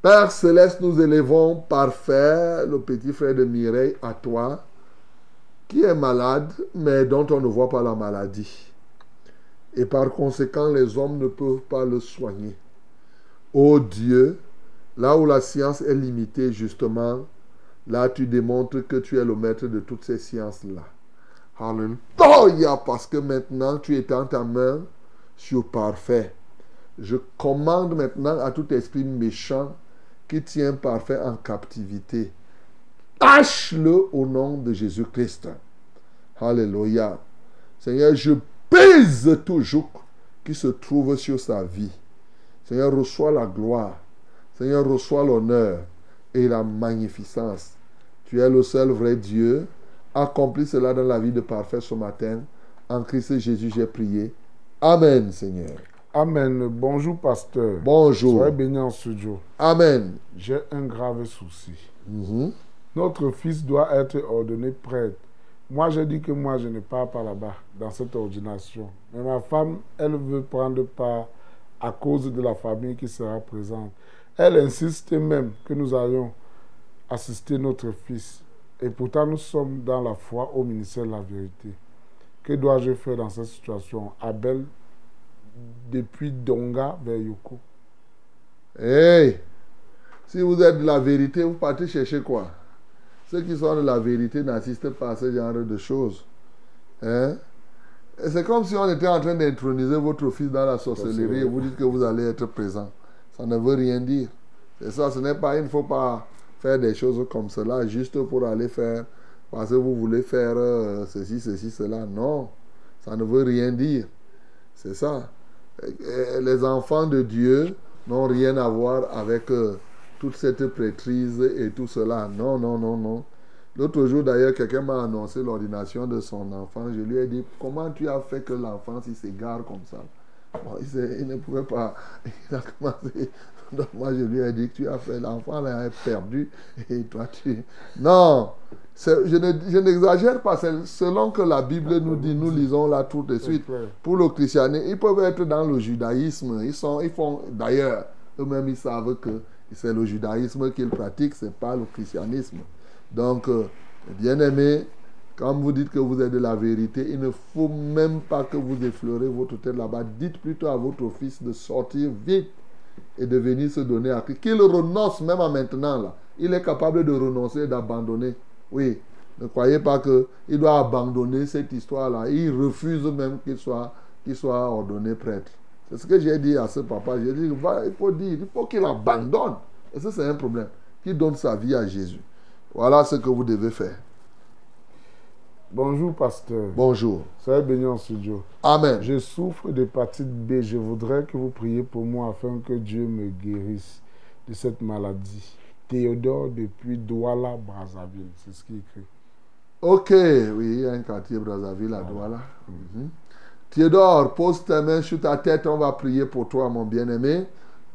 Père céleste, nous élevons parfait le petit frère de Mireille à toi, qui est malade, mais dont on ne voit pas la maladie. Et par conséquent, les hommes ne peuvent pas le soigner. Ô Dieu, là où la science est limitée, justement, là tu démontres que tu es le maître de toutes ces sciences-là. Alléluia, parce que maintenant tu étends ta main sur parfait. Je commande maintenant à tout esprit méchant qui tient parfait en captivité. Tâche-le au nom de Jésus-Christ. Alléluia. Seigneur, je pèse tout joug qui se trouve sur sa vie. Seigneur, reçois la gloire. Seigneur, reçois l'honneur et la magnificence. Tu es le seul vrai Dieu. Accomplis cela dans la vie de parfait ce matin. En Christ Jésus, j'ai prié. Amen, Seigneur. Amen. Bonjour, pasteur. Bonjour. Soyez béni en studio. Amen. J'ai un grave souci. Mhm. Notre fils doit être ordonné prêtre. Moi, j'ai dit que moi, je ne pars pas là-bas, dans cette ordination. Mais ma femme, elle veut prendre part à cause de la famille qui sera présente. Elle insiste même que nous allions assister notre fils. Et pourtant, nous sommes dans la foi au ministère de la vérité. Que dois-je faire dans cette situation? Abel, depuis Donga vers Yoko. Hey, si vous êtes de la vérité, vous partez chercher quoi? Ceux qui sont de la vérité n'assistent pas à ce genre de choses. Hein? C'est comme si on était en train d'introniser votre fils dans la sorcellerie et vous dites que vous allez être présent. Ça ne veut rien dire. C'est ça, ce n'est pas, il ne faut pas faire des choses comme cela juste pour aller faire, parce que vous voulez faire euh, ceci, ceci, cela. Non, ça ne veut rien dire. C'est ça. Les enfants de Dieu n'ont rien à voir avec euh, toute cette prêtrise et tout cela. Non, non, non, non. L'autre jour, d'ailleurs, quelqu'un m'a annoncé l'ordination de son enfant. Je lui ai dit, comment tu as fait que l'enfant s'égare comme ça? Bon, il, ne pouvait pas. Il a commencé. Donc, moi, je lui ai dit tu as fait. L'enfant là, est perdu. Et toi, tu. Non Je ne- je n'exagère pas. Selon que la Bible nous dit, nous lisons là tout de suite. Pour le christianisme, ils peuvent être dans le judaïsme. Ils, sont, ils font. D'ailleurs, eux-mêmes, ils savent que c'est le judaïsme qu'ils pratiquent, c'est pas le christianisme. Donc, euh, bien aimé, quand vous dites que vous êtes de la vérité, il ne faut même pas que vous effleurez votre tête là-bas. Dites plutôt à votre fils de sortir vite et de venir se donner à Christ. Qu'il renonce même à maintenant. Il est capable de renoncer, d'abandonner. Oui. Ne croyez pas qu'il doit abandonner cette histoire-là. Il refuse même qu'il soit, qu'il soit ordonné prêtre. C'est ce que j'ai dit à ce papa. J'ai dit, va, il faut dire, il faut qu'il abandonne. Et ça, c'est un problème. Qu'il donne sa vie à Jésus. Voilà ce que vous devez faire. Bonjour, pasteur. Bonjour. Soyez béni en studio. Amen. Je souffre d'hépatite B. Je voudrais que vous priez pour moi afin que Dieu me guérisse de cette maladie. Théodore depuis Douala, Brazzaville. C'est ce qu'il écrit. Ok, oui, il y a un quartier Brazzaville à Douala. Mhm. Théodore, pose tes mains sur ta tête, on va prier pour toi, mon bien-aimé.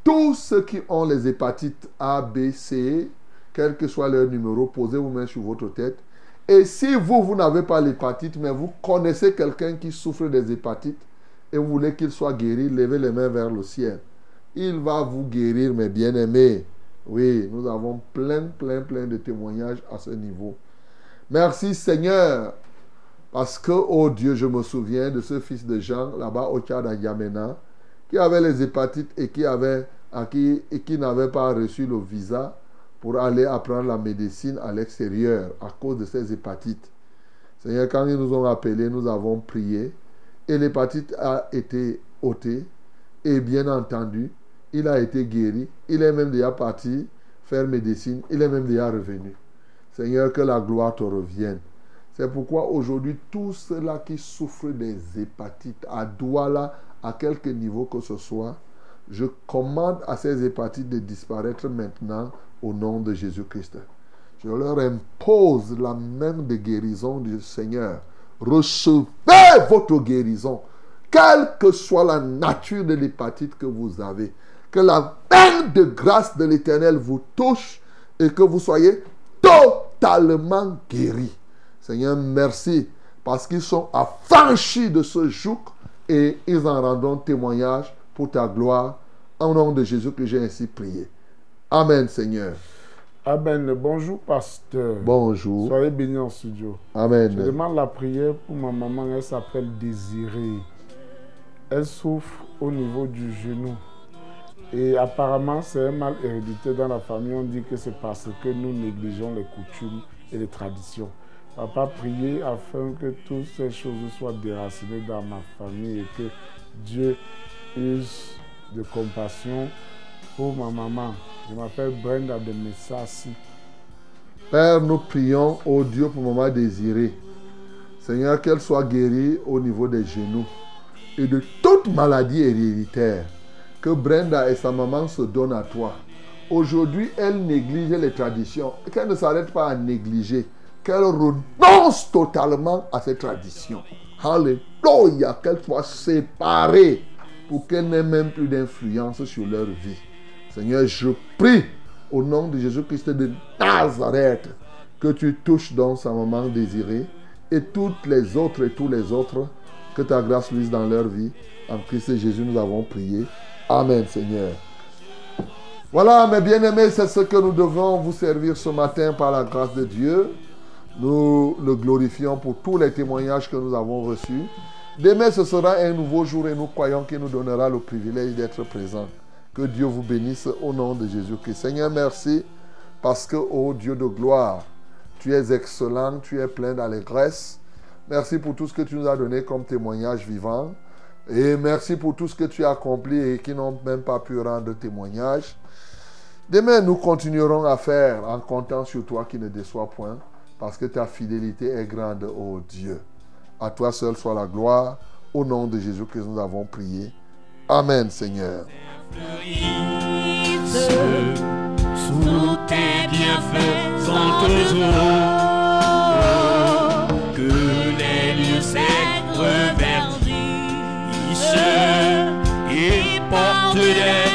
Tous ceux qui ont les hépatites A, B, C, quel que soit leur numéro, posez vos mains sur votre tête. Et si vous, vous n'avez pas l'hépatite, mais vous connaissez quelqu'un qui souffre des hépatites et vous voulez qu'il soit guéri, levez les mains vers le ciel. Il va vous guérir, mes bien-aimés. Oui, nous avons plein, plein, plein de témoignages à ce niveau. Merci Seigneur, parce que, oh Dieu, je me souviens de ce fils de Jean, là-bas au Tchad, à Yamena, qui avait les hépatites et qui, n'avait pas reçu le visa pour aller apprendre la médecine à l'extérieur à cause de ces hépatites. Seigneur, quand ils nous ont appelés, nous avons prié et l'hépatite a été ôtée et bien entendu, il a été guéri. Il est même déjà parti faire médecine. Il est même déjà revenu. Seigneur, que la gloire te revienne. C'est pourquoi aujourd'hui, tous ceux-là qui souffrent des hépatites, à Douala, à quelque niveau que ce soit, je commande à ces hépatites de disparaître maintenant au nom de Jésus-Christ. Je leur impose la main de guérison du Seigneur. Recevez votre guérison, quelle que soit la nature de l'hépatite que vous avez. Que la main de grâce de l'Éternel vous touche et que vous soyez totalement guéris. Seigneur, merci parce qu'ils sont affranchis de ce joug et ils en rendront témoignage pour ta gloire. En nom de Jésus que j'ai ainsi prié. Amen, Seigneur. Amen. Bonjour, pasteur. Bonjour. Soyez béni en studio. Amen. Je demande la prière pour ma maman. Elle s'appelle Désirée. Elle souffre au niveau du genou. Et apparemment, c'est un mal hérédité dans la famille. On dit que c'est parce que nous négligeons les coutumes et les traditions. Papa, priez afin que toutes ces choses soient déracinées dans ma famille et que Dieu use de compassion pour ma maman. Je m'appelle Brenda de Messassi. Père, nous prions au Dieu pour maman désirée. Seigneur, qu'elle soit guérie au niveau des genoux et de toute maladie héréditaire. Que Brenda et sa maman se donnent à toi. Aujourd'hui, elle néglige les traditions. Qu'elle ne s'arrête pas à négliger. Qu'elle renonce totalement à ces traditions. Alléluia. Qu'elle soit séparée pour qu'elle n'ait même plus d'influence sur leur vie. Seigneur, je prie au nom de Jésus-Christ de Nazareth que tu touches dans sa maman désirée et toutes les autres et tous les autres, que ta grâce luise dans leur vie. En Christ Jésus, nous avons prié. Amen, Seigneur. Voilà, mes bien-aimés, c'est ce que nous devons vous servir ce matin par la grâce de Dieu. Nous le glorifions pour tous les témoignages que nous avons reçus. Demain, ce sera un nouveau jour et nous croyons qu'il nous donnera le privilège d'être présents. Que Dieu vous bénisse au nom de Jésus-Christ. Seigneur, merci parce que, ô Dieu de gloire, tu es excellent, tu es plein d'allégresse. Merci pour tout ce que tu nous as donné comme témoignage vivant. Et merci pour tout ce que tu as accompli et qui n'ont même pas pu rendre témoignage. Demain, nous continuerons à faire en comptant sur toi qui ne déçoit point, parce que ta fidélité est grande, ô Dieu. À toi seul soit la gloire. Au nom de Jésus que nous avons prié. Amen, Seigneur. Que les lieux